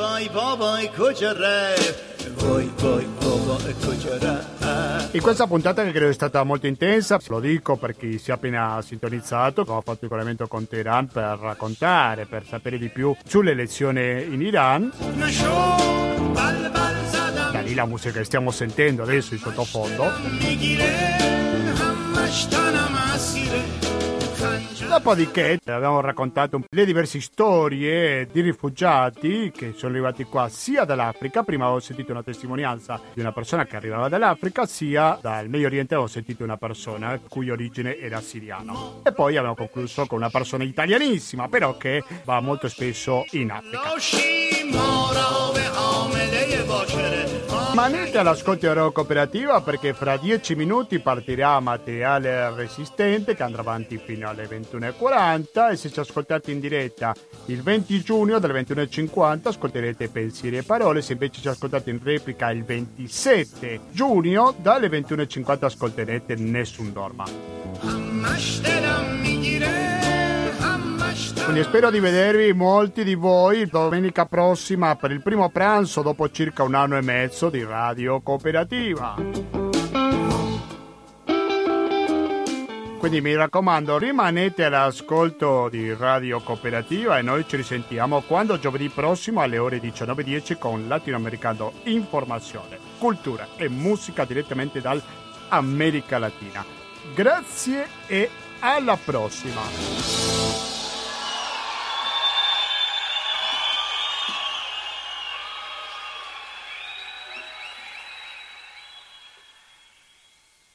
Voi, voi, voi, In questa puntata che credo è stata molto intensa, lo dico per chi si è appena sintonizzato, ho fatto il collegamento con Teheran per raccontare, per sapere di più sulle elezioni in Iran. Da lì la musica che stiamo sentendo adesso in sottofondo. Dopodiché abbiamo raccontato le diverse storie di rifugiati che sono arrivati qua sia dall'Africa, prima avevo sentito una testimonianza di una persona che arrivava dall'Africa, sia dal Medio Oriente avevo sentito una persona cui origine era siriano. E poi abbiamo concluso con una persona italianissima, però che va molto spesso in Africa. Rimanete all'ascolto Euro Cooperativa perché fra dieci minuti partirà materiale resistente che andrà avanti fino alle 21.40 e se ci ascoltate in diretta il 20 giugno dalle 21.50 ascolterete pensieri e parole, se invece ci ascoltate in replica il 27 giugno dalle 21.50 ascolterete Nessun Dorma. Quindi spero di vedervi molti di voi domenica prossima per il primo pranzo dopo circa un anno e mezzo di radio cooperativa. Quindi mi raccomando, rimanete all'ascolto di Radio Cooperativa e noi ci risentiamo quando giovedì prossimo alle ore 19.10 con Latinoamericano Informazione, Cultura e Musica direttamente dall'America Latina. Grazie e alla prossima!